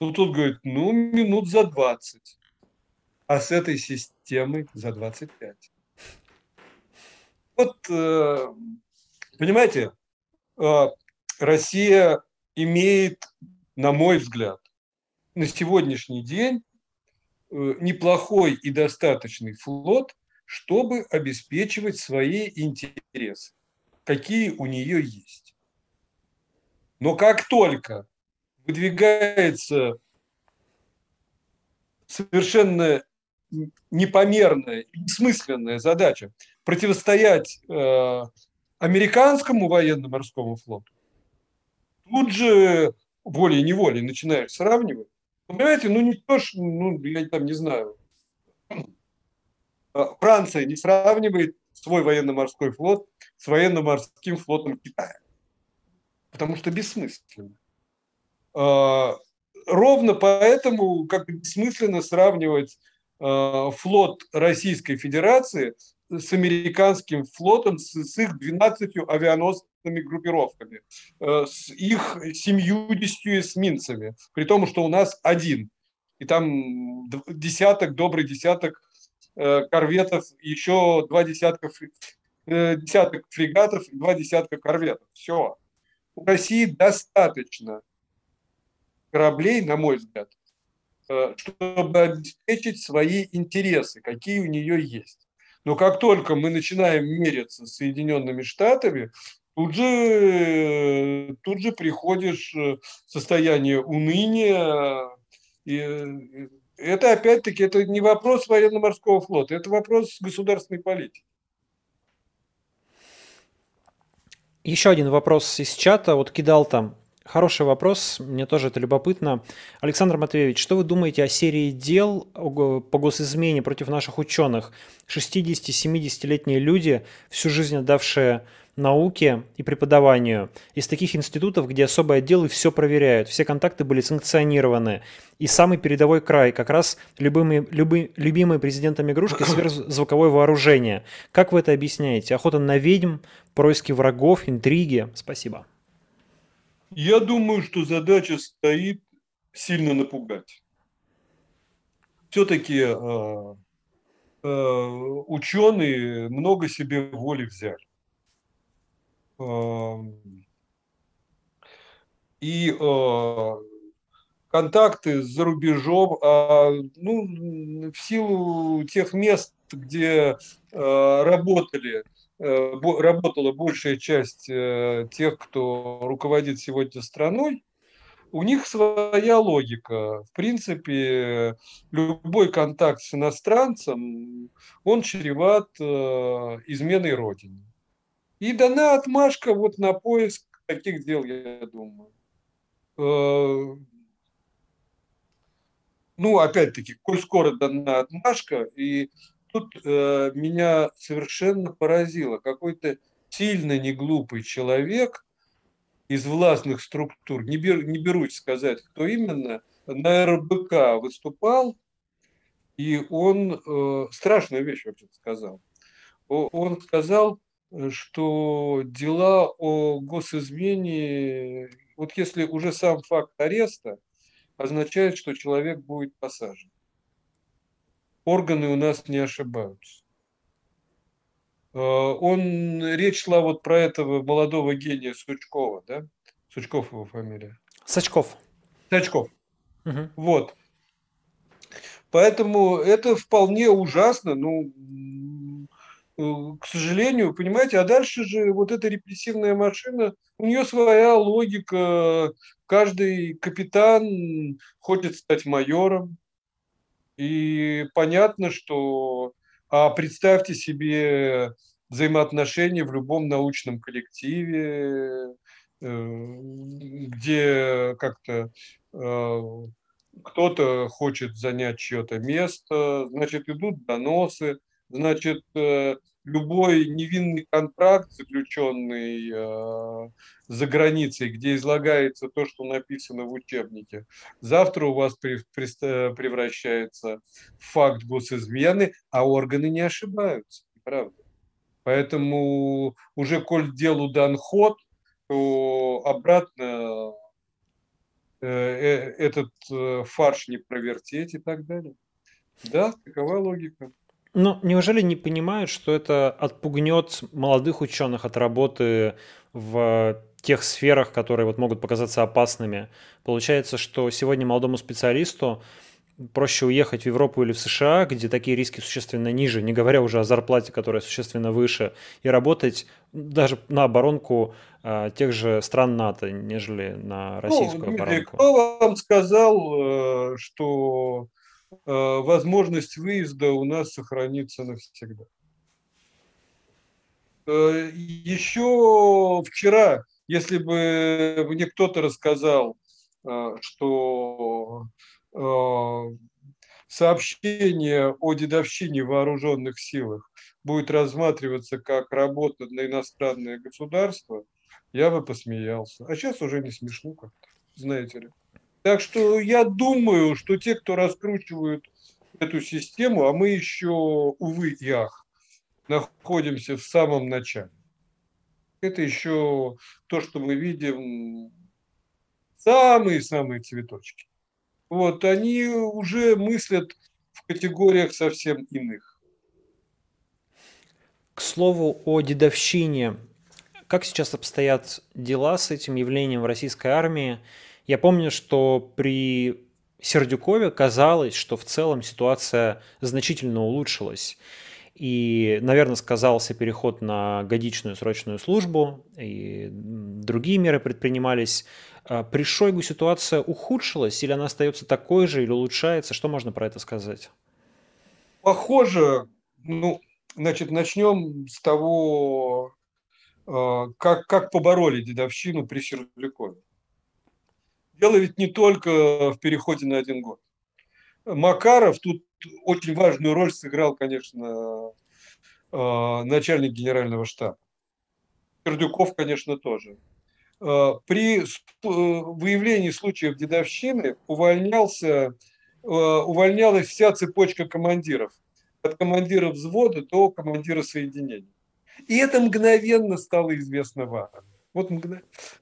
Ну, тут говорит, ну, минут за 20. А с этой системой за 25. Вот, э, понимаете, э, Россия имеет, на мой взгляд, на сегодняшний день э, неплохой и достаточный флот, чтобы обеспечивать свои интересы, какие у нее есть. Но как только выдвигается совершенно непомерная, бессмысленная задача противостоять э, американскому военно-морскому флоту, тут же волей-неволей начинаешь сравнивать. Понимаете, ну не то, что, ну, я там не знаю, э, Франция не сравнивает свой военно-морской флот с военно-морским флотом Китая. Потому что бессмысленно. А, ровно поэтому как бессмысленно сравнивать а, флот Российской Федерации с американским флотом, с, их 12 авианосными группировками, а, с их 70 эсминцами, при том, что у нас один. И там десяток, добрый десяток корветов, еще два десятка, э, десяток фрегатов и два десятка корветов. Все. У России достаточно кораблей, на мой взгляд, э, чтобы обеспечить свои интересы, какие у нее есть. Но как только мы начинаем мериться с Соединенными Штатами, тут же, тут же приходишь в состояние уныния. И э, это опять-таки это не вопрос военно-морского флота, это вопрос государственной политики. Еще один вопрос из чата. Вот кидал там Хороший вопрос, мне тоже это любопытно. Александр Матвеевич, что вы думаете о серии дел по госизмене против наших ученых? 60-70-летние люди, всю жизнь отдавшие науке и преподаванию. Из таких институтов, где особые отделы все проверяют, все контакты были санкционированы. И самый передовой край, как раз любимые, люби, любимые президентом игрушки сверхзвуковое вооружение. Как вы это объясняете? Охота на ведьм, происки врагов, интриги? Спасибо. Я думаю, что задача стоит сильно напугать. Все-таки э, э, ученые много себе воли взяли. И э, контакты за рубежом, а, ну, в силу тех мест, где э, работали Э, работала большая часть э, тех, кто руководит сегодня страной, у них своя логика. В принципе, любой контакт с иностранцем, он чреват э, изменой Родине. И дана отмашка вот на поиск таких дел, я думаю. Ну, опять-таки, коль скоро дана отмашка, и тут э, меня совершенно поразило. Какой-то сильно не глупый человек из властных структур, не, бер, не берусь сказать, кто именно, на РБК выступал, и он э, страшную вещь вообще сказал. Он сказал, что дела о госизмене, вот если уже сам факт ареста означает, что человек будет посажен органы у нас не ошибаются. Э, он, речь шла вот про этого молодого гения Сучкова, да? Сучков его фамилия. Сачков. Сачков. Угу. Вот. Поэтому это вполне ужасно, ну, э, к сожалению, понимаете, а дальше же вот эта репрессивная машина, у нее своя логика. Каждый капитан хочет стать майором, и понятно, что а представьте себе взаимоотношения в любом научном коллективе, э, где как-то э, кто-то хочет занять чье-то место, значит, идут доносы, значит, э, любой невинный контракт, заключенный э, за границей, где излагается то, что написано в учебнике, завтра у вас при, превращается в факт госизмены, а органы не ошибаются, правда. Поэтому уже коль делу дан ход, то обратно э, э, этот э, фарш не провертеть и так далее. Да, такова логика. Но неужели не понимают, что это отпугнет молодых ученых от работы в тех сферах, которые вот могут показаться опасными? Получается, что сегодня молодому специалисту проще уехать в Европу или в США, где такие риски существенно ниже, не говоря уже о зарплате, которая существенно выше, и работать даже на оборонку э, тех же стран НАТО, нежели на ну, российскую ну, оборонку. Кто вам сказал, э, что возможность выезда у нас сохранится навсегда? Э, еще вчера, если бы мне кто-то рассказал, что Э, сообщение о дедовщине в вооруженных силах будет рассматриваться как работа на иностранное государство, я бы посмеялся. А сейчас уже не смешно как-то, знаете ли. Так что я думаю, что те, кто раскручивают эту систему, а мы еще, увы ах, находимся в самом начале. Это еще то, что мы видим, самые-самые цветочки вот, они уже мыслят в категориях совсем иных. К слову о дедовщине. Как сейчас обстоят дела с этим явлением в российской армии? Я помню, что при Сердюкове казалось, что в целом ситуация значительно улучшилась. И, наверное, сказался переход на годичную срочную службу, и другие меры предпринимались. А при Шойгу ситуация ухудшилась, или она остается такой же, или улучшается? Что можно про это сказать? Похоже, ну, значит, начнем с того, а, как, как побороли дедовщину при Сердюкове. Дело ведь не только в переходе на один год. Макаров тут очень важную роль сыграл, конечно, а, начальник генерального штаба. Сердюков, конечно, тоже. Э, при э, выявлении случаев дедовщины увольнялся, э, увольнялась вся цепочка командиров. От командира взвода до командира соединения. И это мгновенно стало известно в армии. Вот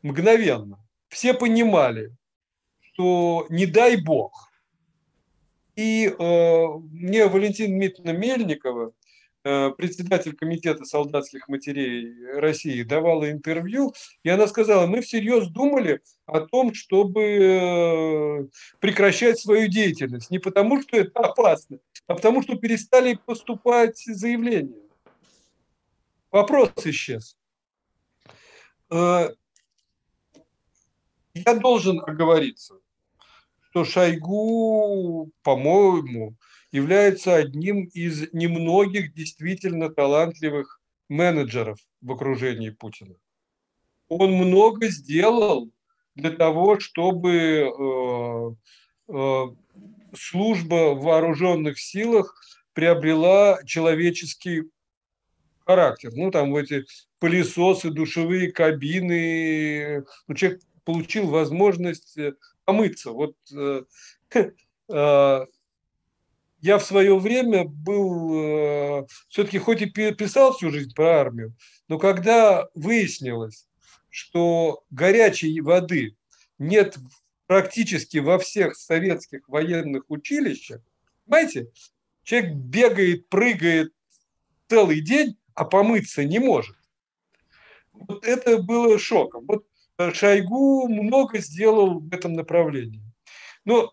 мгновенно. Все понимали, что не дай бог. И э, мне Валентина Дмитриевна Мельникова, Э, председатель комитета солдатских матерей России давала интервью, и она сказала, мы всерьез думали о том, чтобы э, прекращать свою деятельность. Не потому, что это опасно, а потому, что перестали поступать заявления. Вопрос исчез. Э, я должен оговориться, что Шойгу, по-моему, является одним из немногих действительно талантливых менеджеров в окружении Путина. Он много сделал для того, чтобы э, э, служба в вооруженных силах приобрела человеческий характер. Ну, там эти пылесосы, душевые кабины. Ну, человек получил возможность э, помыться. Вот э, э, я в свое время был, все-таки хоть и писал всю жизнь про армию, но когда выяснилось, что горячей воды нет практически во всех советских военных училищах, понимаете, человек бегает, прыгает целый день, а помыться не может. Вот это было шоком. Вот Шойгу много сделал в этом направлении. Но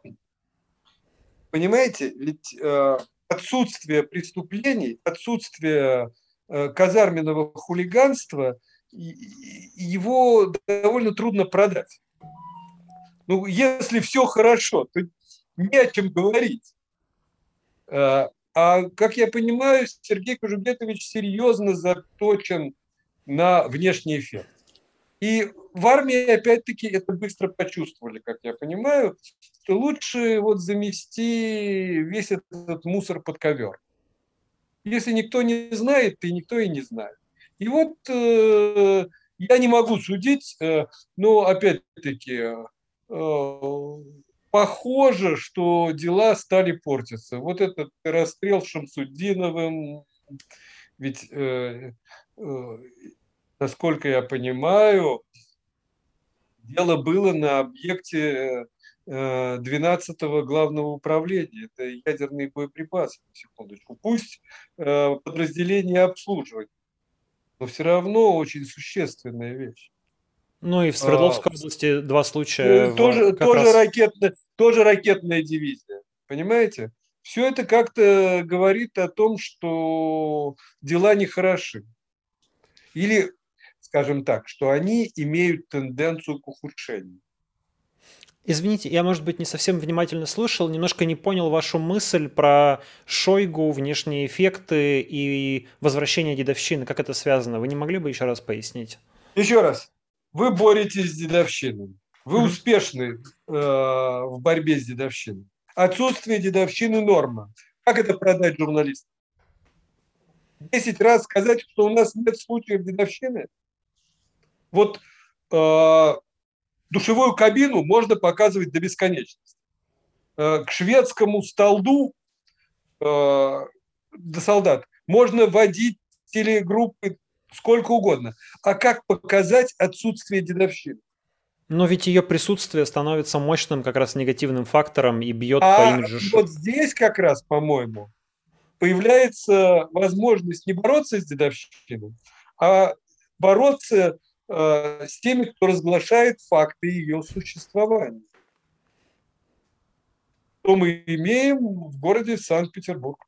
Понимаете, ведь э, отсутствие преступлений, отсутствие э, казарменного хулиганства, его довольно трудно продать. Ну, если все хорошо, то не о чем говорить. Э, а, как я понимаю, Сергей Кожугетович серьезно заточен на внешний эффект. И в армии, опять-таки, это быстро почувствовали, как я понимаю, что лучше вот замести весь этот мусор под ковер. Если никто не знает, и никто и не знает. И вот э, я не могу судить, э, но опять-таки э, похоже, что дела стали портиться. Вот этот расстрел Шамсудиновым, ведь, э, э, насколько я понимаю, дело было на объекте 12-го э, главного управления. Это ядерные боеприпасы, секундочку. Пусть э, подразделение обслуживает, но все равно очень существенная вещь. Ну и в Свердловской а, области два случая. Ну, тоже, тоже, раз... ракетная, тоже ракетная дивизия. Понимаете? Все это как-то говорит о том, что дела нехороши. Или, скажем так, что они имеют тенденцию к ухудшению. Извините, я, может быть, не совсем внимательно слушал, немножко не понял вашу мысль про Шойгу, внешние эффекты и возвращение дедовщины. Как это связано? Вы не могли бы еще раз пояснить? Еще раз. Вы боретесь с дедовщиной. Вы успешны э, в борьбе с дедовщиной. Отсутствие дедовщины – норма. Как это продать журналистам? Десять раз сказать, что у нас нет случаев дедовщины? Вот э, душевую кабину можно показывать до бесконечности. Э, к шведскому столду э, до солдат можно водить телегруппы сколько угодно. А как показать отсутствие дедовщины? Но ведь ее присутствие становится мощным как раз негативным фактором и бьет а по имиджу. Вот здесь как раз, по-моему, появляется возможность не бороться с дедовщиной, а бороться с теми, кто разглашает факты ее существования. Что мы имеем в городе Санкт-Петербург.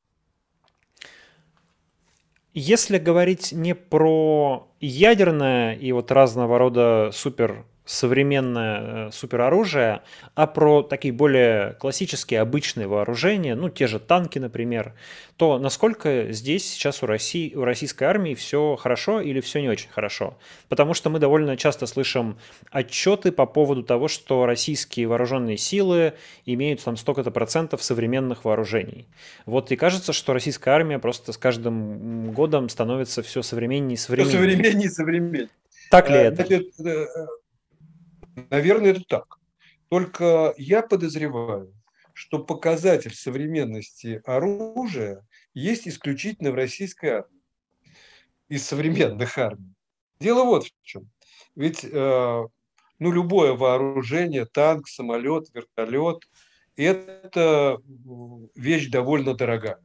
Если говорить не про ядерное и вот разного рода супер современное э, супероружие, а про такие более классические, обычные вооружения, ну, те же танки, например, то насколько здесь сейчас у, России, у российской армии все хорошо или все не очень хорошо? Потому что мы довольно часто слышим отчеты по поводу того, что российские вооруженные силы имеют там столько-то процентов современных вооружений. Вот и кажется, что российская армия просто с каждым годом становится все современнее и современнее. Все современнее и современнее. Так ли э, это? Наверное, это так. Только я подозреваю, что показатель современности оружия есть исключительно в российской армии, из современных армий. Дело вот в чем. Ведь э, ну, любое вооружение, танк, самолет, вертолет, это вещь довольно дорогая.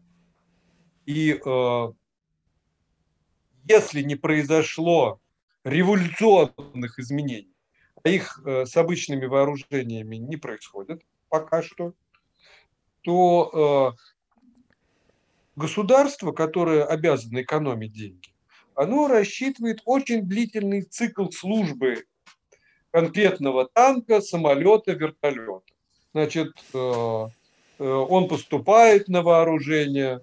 И э, если не произошло революционных изменений их э, с обычными вооружениями не происходит пока что, то э, государство, которое обязано экономить деньги, оно рассчитывает очень длительный цикл службы конкретного танка, самолета, вертолета. Значит, э, он поступает на вооружение,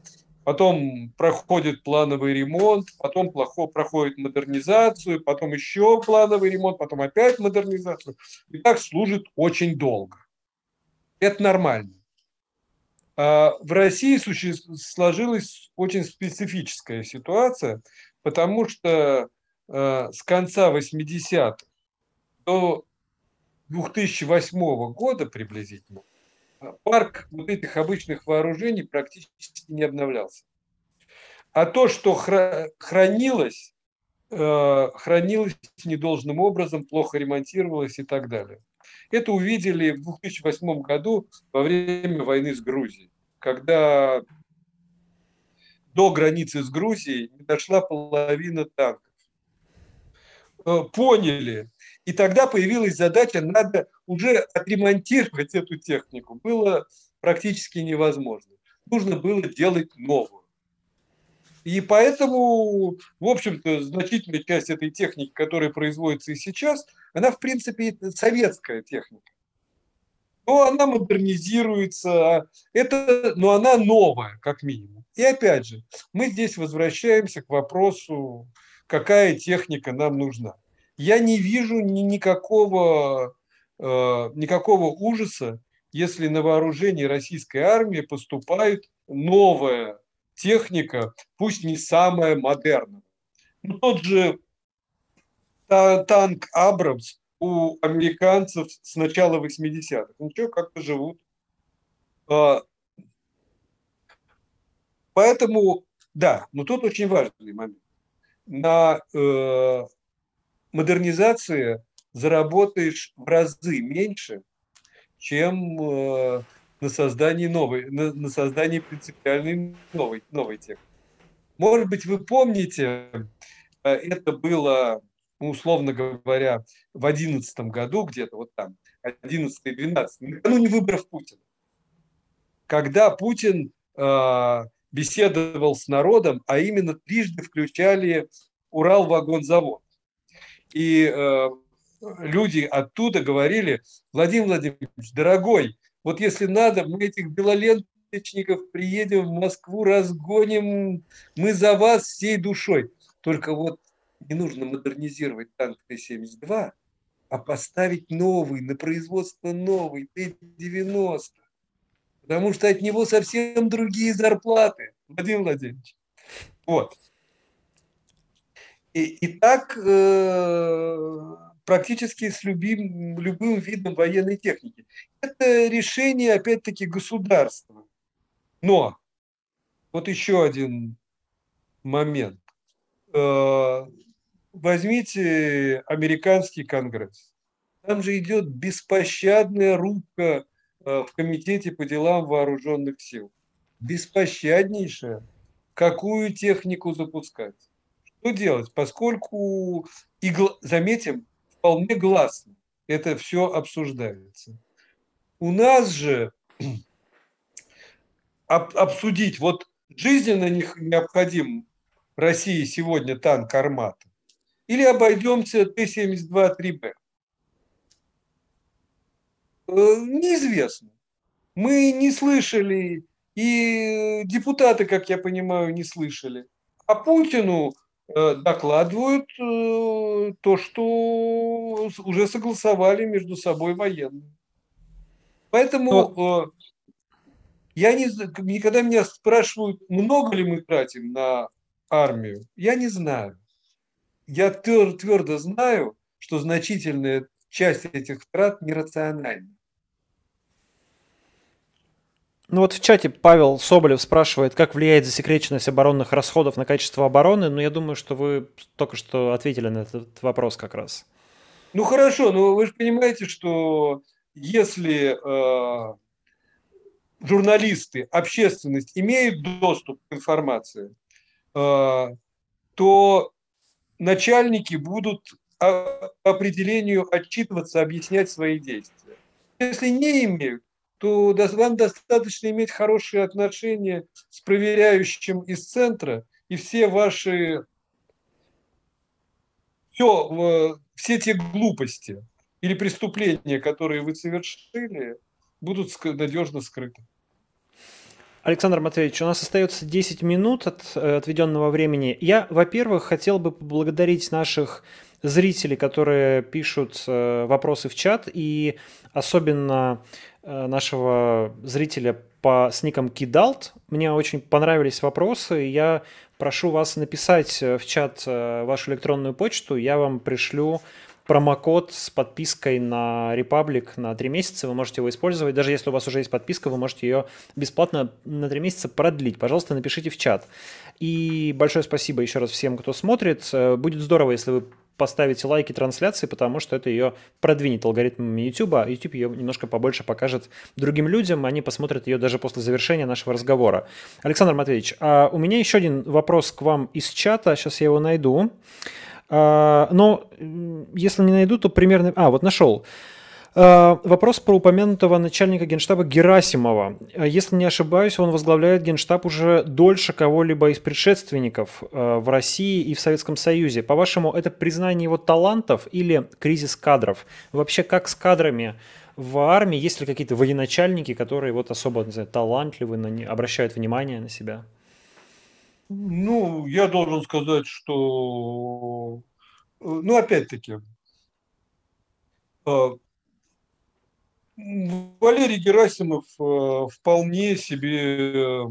потом проходит плановый ремонт, потом плохо проходит модернизацию, потом еще плановый ремонт, потом опять модернизацию. И так служит очень долго. Это нормально. А в России сложилась очень специфическая ситуация, потому что э, с конца 80-х до 2008 года приблизительно парк вот этих обычных вооружений практически не обновлялся. А то, что хранилось, э, хранилось недолжным образом, плохо ремонтировалось и так далее. Это увидели в 2008 году во время войны с Грузией, когда до границы с Грузией не дошла половина танков. Э, поняли, и тогда появилась задача, надо уже отремонтировать эту технику. Было практически невозможно. Нужно было делать новую. И поэтому, в общем-то, значительная часть этой техники, которая производится и сейчас, она, в принципе, советская техника. Но она модернизируется, это, но она новая, как минимум. И опять же, мы здесь возвращаемся к вопросу, какая техника нам нужна. Я не вижу ни, никакого, э, никакого ужаса, если на вооружение российской армии поступает новая техника, пусть не самая модерная. Ну, тот же танк Абрамс у американцев с начала 80-х. Ничего, как-то живут. А, поэтому, да, но тут очень важный момент. На э, модернизации заработаешь в разы меньше, чем э, на создании новой, на, на создании принципиальной новой, новой техники. Может быть, вы помните, э, это было, ну, условно говоря, в 2011 году, где-то вот там, 11-12, накануне выборов Путина, когда Путин э, беседовал с народом, а именно трижды включали Урал-вагонзавод. И э, люди оттуда говорили, Владимир Владимирович, дорогой, вот если надо, мы этих белоленточников приедем в Москву, разгоним, мы за вас всей душой. Только вот не нужно модернизировать танк Т-72, а поставить новый, на производство новый, Т-90. Потому что от него совсем другие зарплаты, Владимир Владимирович. Вот. И, и так э, практически с любим, любым видом военной техники. Это решение, опять-таки, государства. Но вот еще один момент. Э, возьмите американский конгресс. Там же идет беспощадная рубка э, в комитете по делам вооруженных сил. Беспощаднейшая. Какую технику запускать? Что делать? Поскольку, и, заметим, вполне гласно это все обсуждается. У нас же об, обсудить, вот жизненно необходим России сегодня танк «Армата» или обойдемся Т-72-3Б? Э, неизвестно. Мы не слышали, и депутаты, как я понимаю, не слышали. А Путину докладывают э, то, что уже согласовали между собой военные. Поэтому Но... Э, я не, никогда меня спрашивают, много ли мы тратим на армию, я не знаю. Я твердо знаю, что значительная часть этих трат нерациональна. Ну вот в чате Павел Соболев спрашивает, как влияет засекреченность оборонных расходов на качество обороны. Ну я думаю, что вы только что ответили на этот вопрос как раз. Ну хорошо, но вы же понимаете, что если э, журналисты, общественность имеют доступ к информации, э, то начальники будут по определению отчитываться, объяснять свои действия. Если не имеют, то вам достаточно иметь хорошие отношения с проверяющим из центра, и все ваши все, все те глупости или преступления, которые вы совершили, будут надежно скрыты. Александр Матвеевич, у нас остается 10 минут от э, отведенного времени. Я, во-первых, хотел бы поблагодарить наших зрителей, которые пишут э, вопросы в чат, и особенно нашего зрителя по, с ником Кидалт. Мне очень понравились вопросы. Я прошу вас написать э, в чат э, вашу электронную почту. Я вам пришлю промокод с подпиской на Republic на 3 месяца. Вы можете его использовать. Даже если у вас уже есть подписка, вы можете ее бесплатно на 3 месяца продлить. Пожалуйста, напишите в чат. И большое спасибо еще раз всем, кто смотрит. Будет здорово, если вы поставите лайки трансляции, потому что это ее продвинет алгоритмами YouTube, а YouTube ее немножко побольше покажет другим людям, они посмотрят ее даже после завершения нашего разговора. Александр Матвеевич, а у меня еще один вопрос к вам из чата, сейчас я его найду. А, но если не найду, то примерно... А, вот нашел. Э, вопрос про упомянутого начальника генштаба Герасимова. Э, если не ошибаюсь, он возглавляет генштаб уже дольше кого-либо из предшественников э, в России и в Советском Союзе. По-вашему, это признание его талантов или кризис кадров? Вообще, как с кадрами в армии? Есть ли какие-то военачальники, которые вот особо не знаю, талантливы, обращают внимание на себя? Ну, я должен сказать, что ну, опять-таки, Валерий Герасимов вполне себе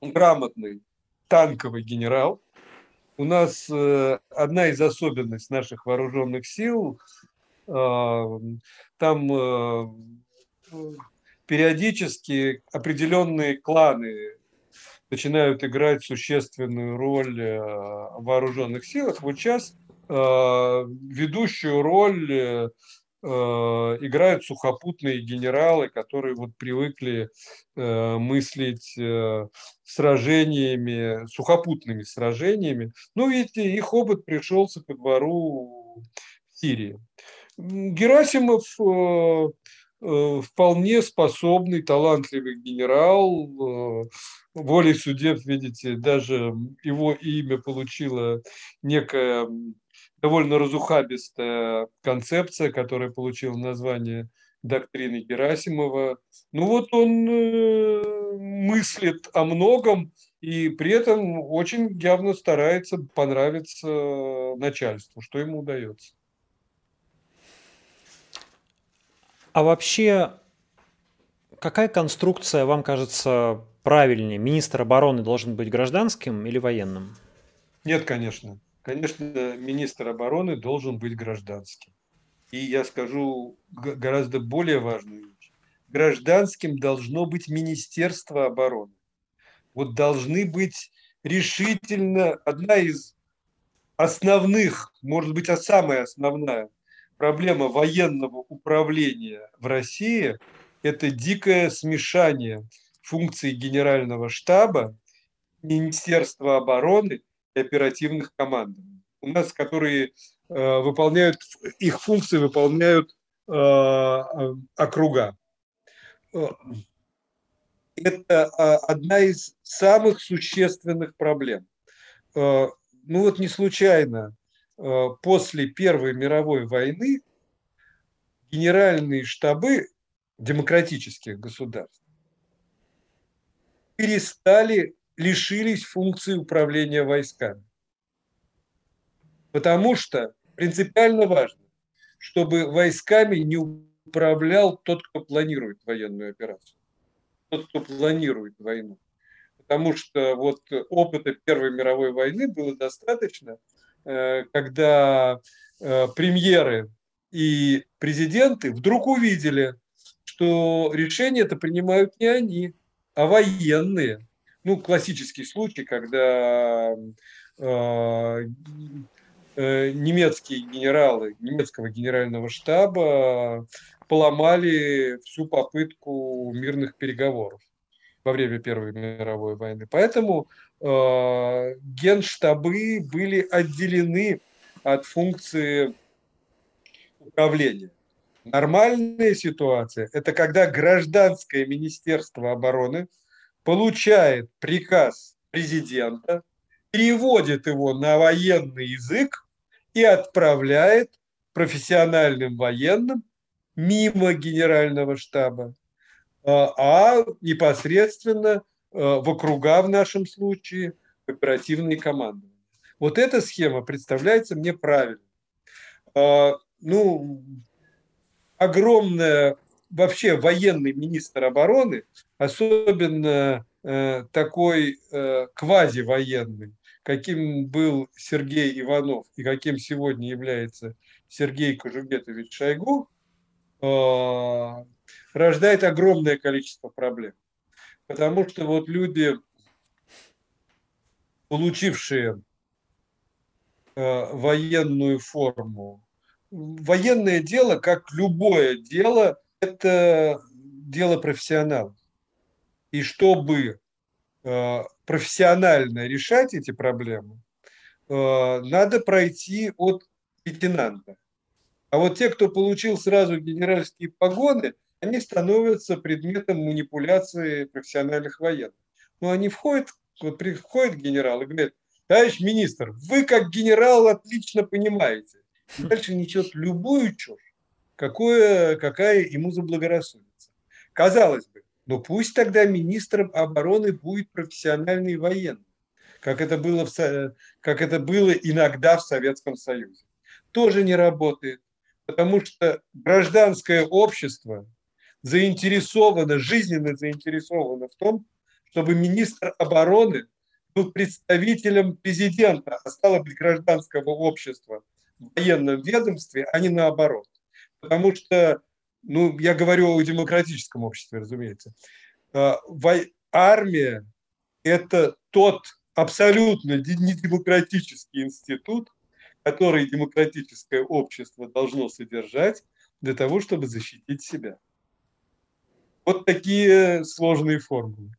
грамотный танковый генерал. У нас одна из особенностей наших вооруженных сил, там периодически определенные кланы начинают играть существенную роль э, в вооруженных силах. Вот сейчас э, ведущую роль э, играют сухопутные генералы, которые вот привыкли мыслить сражениями, сухопутными сражениями. Ну, видите, их опыт пришелся ко двору Сирии. Герасимов Э, вполне способный, талантливый генерал. Э, волей судеб, видите, даже его имя получило некая довольно разухабистая концепция, которая получила название доктрины Герасимова. Ну вот он э, мыслит о многом и при этом очень явно старается понравиться начальству, что ему удается. А вообще, какая конструкция вам кажется правильнее? Министр обороны должен быть гражданским или военным? Нет, конечно. Конечно, министр обороны должен быть гражданским. И я скажу гораздо более важную вещь. Гражданским должно быть Министерство обороны. Вот должны быть решительно одна из основных, может быть, а самая основная проблема военного управления в России – это дикое смешание функций генерального штаба, Министерства обороны оперативных команд. У нас, которые э, выполняют, их функции выполняют э, округа. Это одна из самых существенных проблем. Э, ну вот не случайно Э, после Первой мировой войны генеральные штабы демократических государств перестали, лишились функции управления войсками. Потому что принципиально важно, чтобы войсками не управлял тот, кто планирует военную операцию, тот, кто планирует войну. Потому что вот опыта Первой мировой войны было достаточно – Э, когда э, премьеры и президенты вдруг увидели, что решения это принимают не они, а военные. Ну, классический случай, когда э, немецкие генералы немецкого генерального штаба поломали всю попытку мирных переговоров во время Первой мировой войны. Поэтому Э, генштабы были отделены от функции управления. Нормальная ситуация – это когда гражданское министерство обороны получает приказ президента, переводит его на военный язык и отправляет профессиональным военным мимо генерального штаба, э, а непосредственно – Э, в округа в нашем случае, оперативные команды. Вот эта схема представляется мне правильной. А, ну, огромная вообще военный министр обороны, особенно э, такой э, квазивоенный, каким был Сергей Иванов и каким сегодня является Сергей Кожугетович Шойгу, рождает огромное количество проблем. Потому что вот люди, получившие э, военную форму, военное дело, как любое дело, это дело профессионалов. И чтобы э, профессионально решать эти проблемы, э, надо пройти от лейтенанта. А вот те, кто получил сразу генеральские погоны – они становятся предметом манипуляции профессиональных военных. Но они входят, вот приходит генерал и говорит, товарищ министр, вы как генерал отлично понимаете. И дальше несет любую чушь, какое, какая ему заблагорассудится. Казалось бы, но пусть тогда министром обороны будет профессиональный военный, как это было, в, как это было иногда в Советском Союзе. Тоже не работает, потому что гражданское общество заинтересовано, жизненно заинтересовано в том, чтобы министр обороны был представителем президента, а стало быть гражданского общества в военном ведомстве, а не наоборот. Потому что, ну, я говорю о демократическом обществе, разумеется, а, армия – это тот абсолютно недемократический институт, который демократическое общество должно содержать для того, чтобы защитить себя. Вот такие сложные формулы.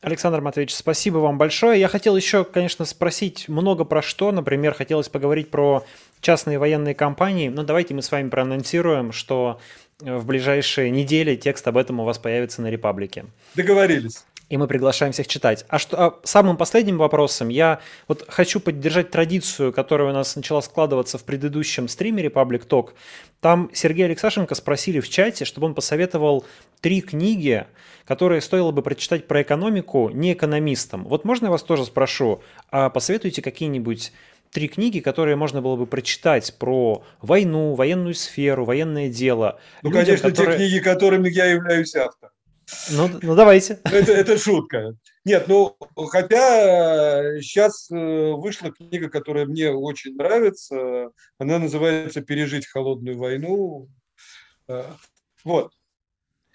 Александр Матвеевич, спасибо вам большое. Я хотел еще, конечно, спросить много про что. Например, хотелось поговорить про частные военные компании. Но давайте мы с вами проанонсируем, что в ближайшие недели текст об этом у вас появится на Репаблике. Договорились и мы приглашаем всех читать. А что а самым последним вопросом я вот хочу поддержать традицию, которая у нас начала складываться в предыдущем стриме Republic Talk. Там Сергей Алексашенко спросили в чате, чтобы он посоветовал три книги, которые стоило бы прочитать про экономику не экономистам. Вот можно я вас тоже спрошу, а посоветуйте какие-нибудь три книги, которые можно было бы прочитать про войну, военную сферу, военное дело. Ну, людям, конечно, которые... те книги, которыми я являюсь автором. Ну, ну давайте. Это, это шутка. Нет, ну, хотя сейчас э, вышла книга, которая мне очень нравится. Она называется «Пережить холодную войну». Э, вот.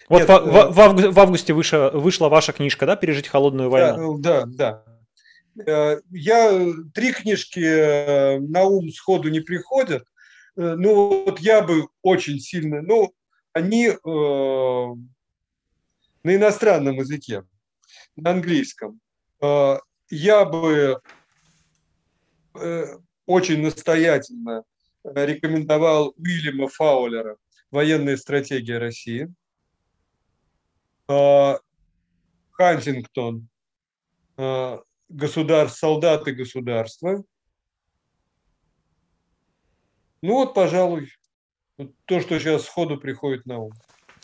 Вот Нет, в, в, в, августе, в августе вышла, вышла ваша книжка, да, «Пережить холодную войну»? Да, да, да. Я три книжки на ум сходу не приходят. Ну, вот я бы очень сильно, ну, они на иностранном языке, на английском, э, я бы э, очень настоятельно рекомендовал Уильяма Фаулера «Военная стратегия России», э, Хантингтон государств, солдаты государства. Ну вот, пожалуй, то, что сейчас сходу приходит на ум.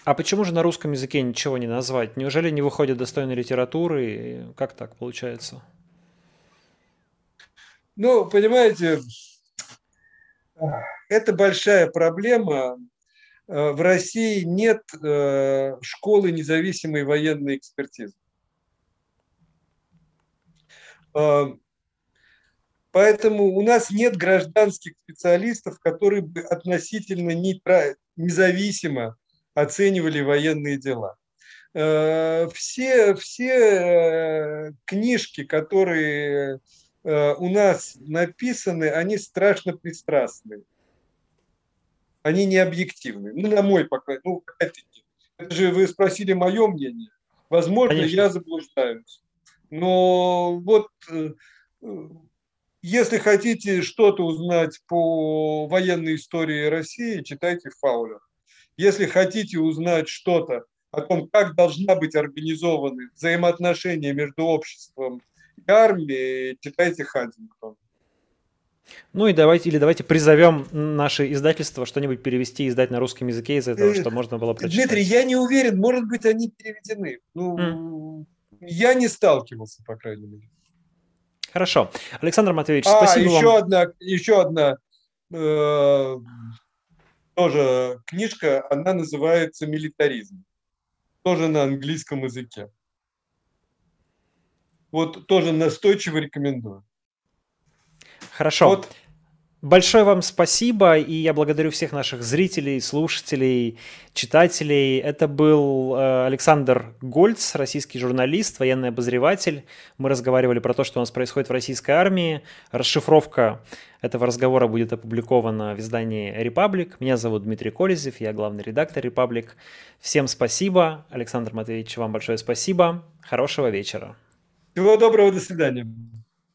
А почему же на русском языке ничего не назвать? Неужели не выходит достойной литературы? Как так получается? Ну, понимаете, это большая проблема. Э, в России нет э, школы независимой военной экспертизы. Э, поэтому у нас нет гражданских специалистов, которые бы относительно независимо оценивали военные дела. Э, все, все э, книжки, которые э, у нас написаны, они страшно пристрастны. Они не объективны. Ну, на мой пока. Ну, это же вы спросили мое мнение. Возможно, Конечно. я заблуждаюсь. Но вот если хотите что-то узнать по военной истории России, читайте Фаулер. Если хотите узнать что-то о том, как должна быть организованы взаимоотношения между обществом и армией, читайте Хантингтон. Ну и давайте, или давайте призовем наше издательство что-нибудь перевести и издать на русском языке из этого, что можно было прочитать. Дмитрий, я не уверен, может быть, они переведены. Ну, mm. я не сталкивался, по крайней мере. Хорошо. Александр Матвеевич, а, спасибо еще вам. Одна, еще одна э, тоже книжка, она называется «Милитаризм». Тоже на английском языке. Вот тоже настойчиво рекомендую. Хорошо. Вот Большое вам спасибо, и я благодарю всех наших зрителей, слушателей, читателей. Это был э, Александр Гольц, российский журналист, военный обозреватель. Мы разговаривали про то, что у нас происходит в российской армии. Расшифровка этого разговора будет опубликована в издании «Репаблик». Меня зовут Дмитрий Колезев, я главный редактор «Репаблик». Всем спасибо. Александр Матвеевич, вам большое спасибо. Хорошего вечера. Всего доброго, до свидания.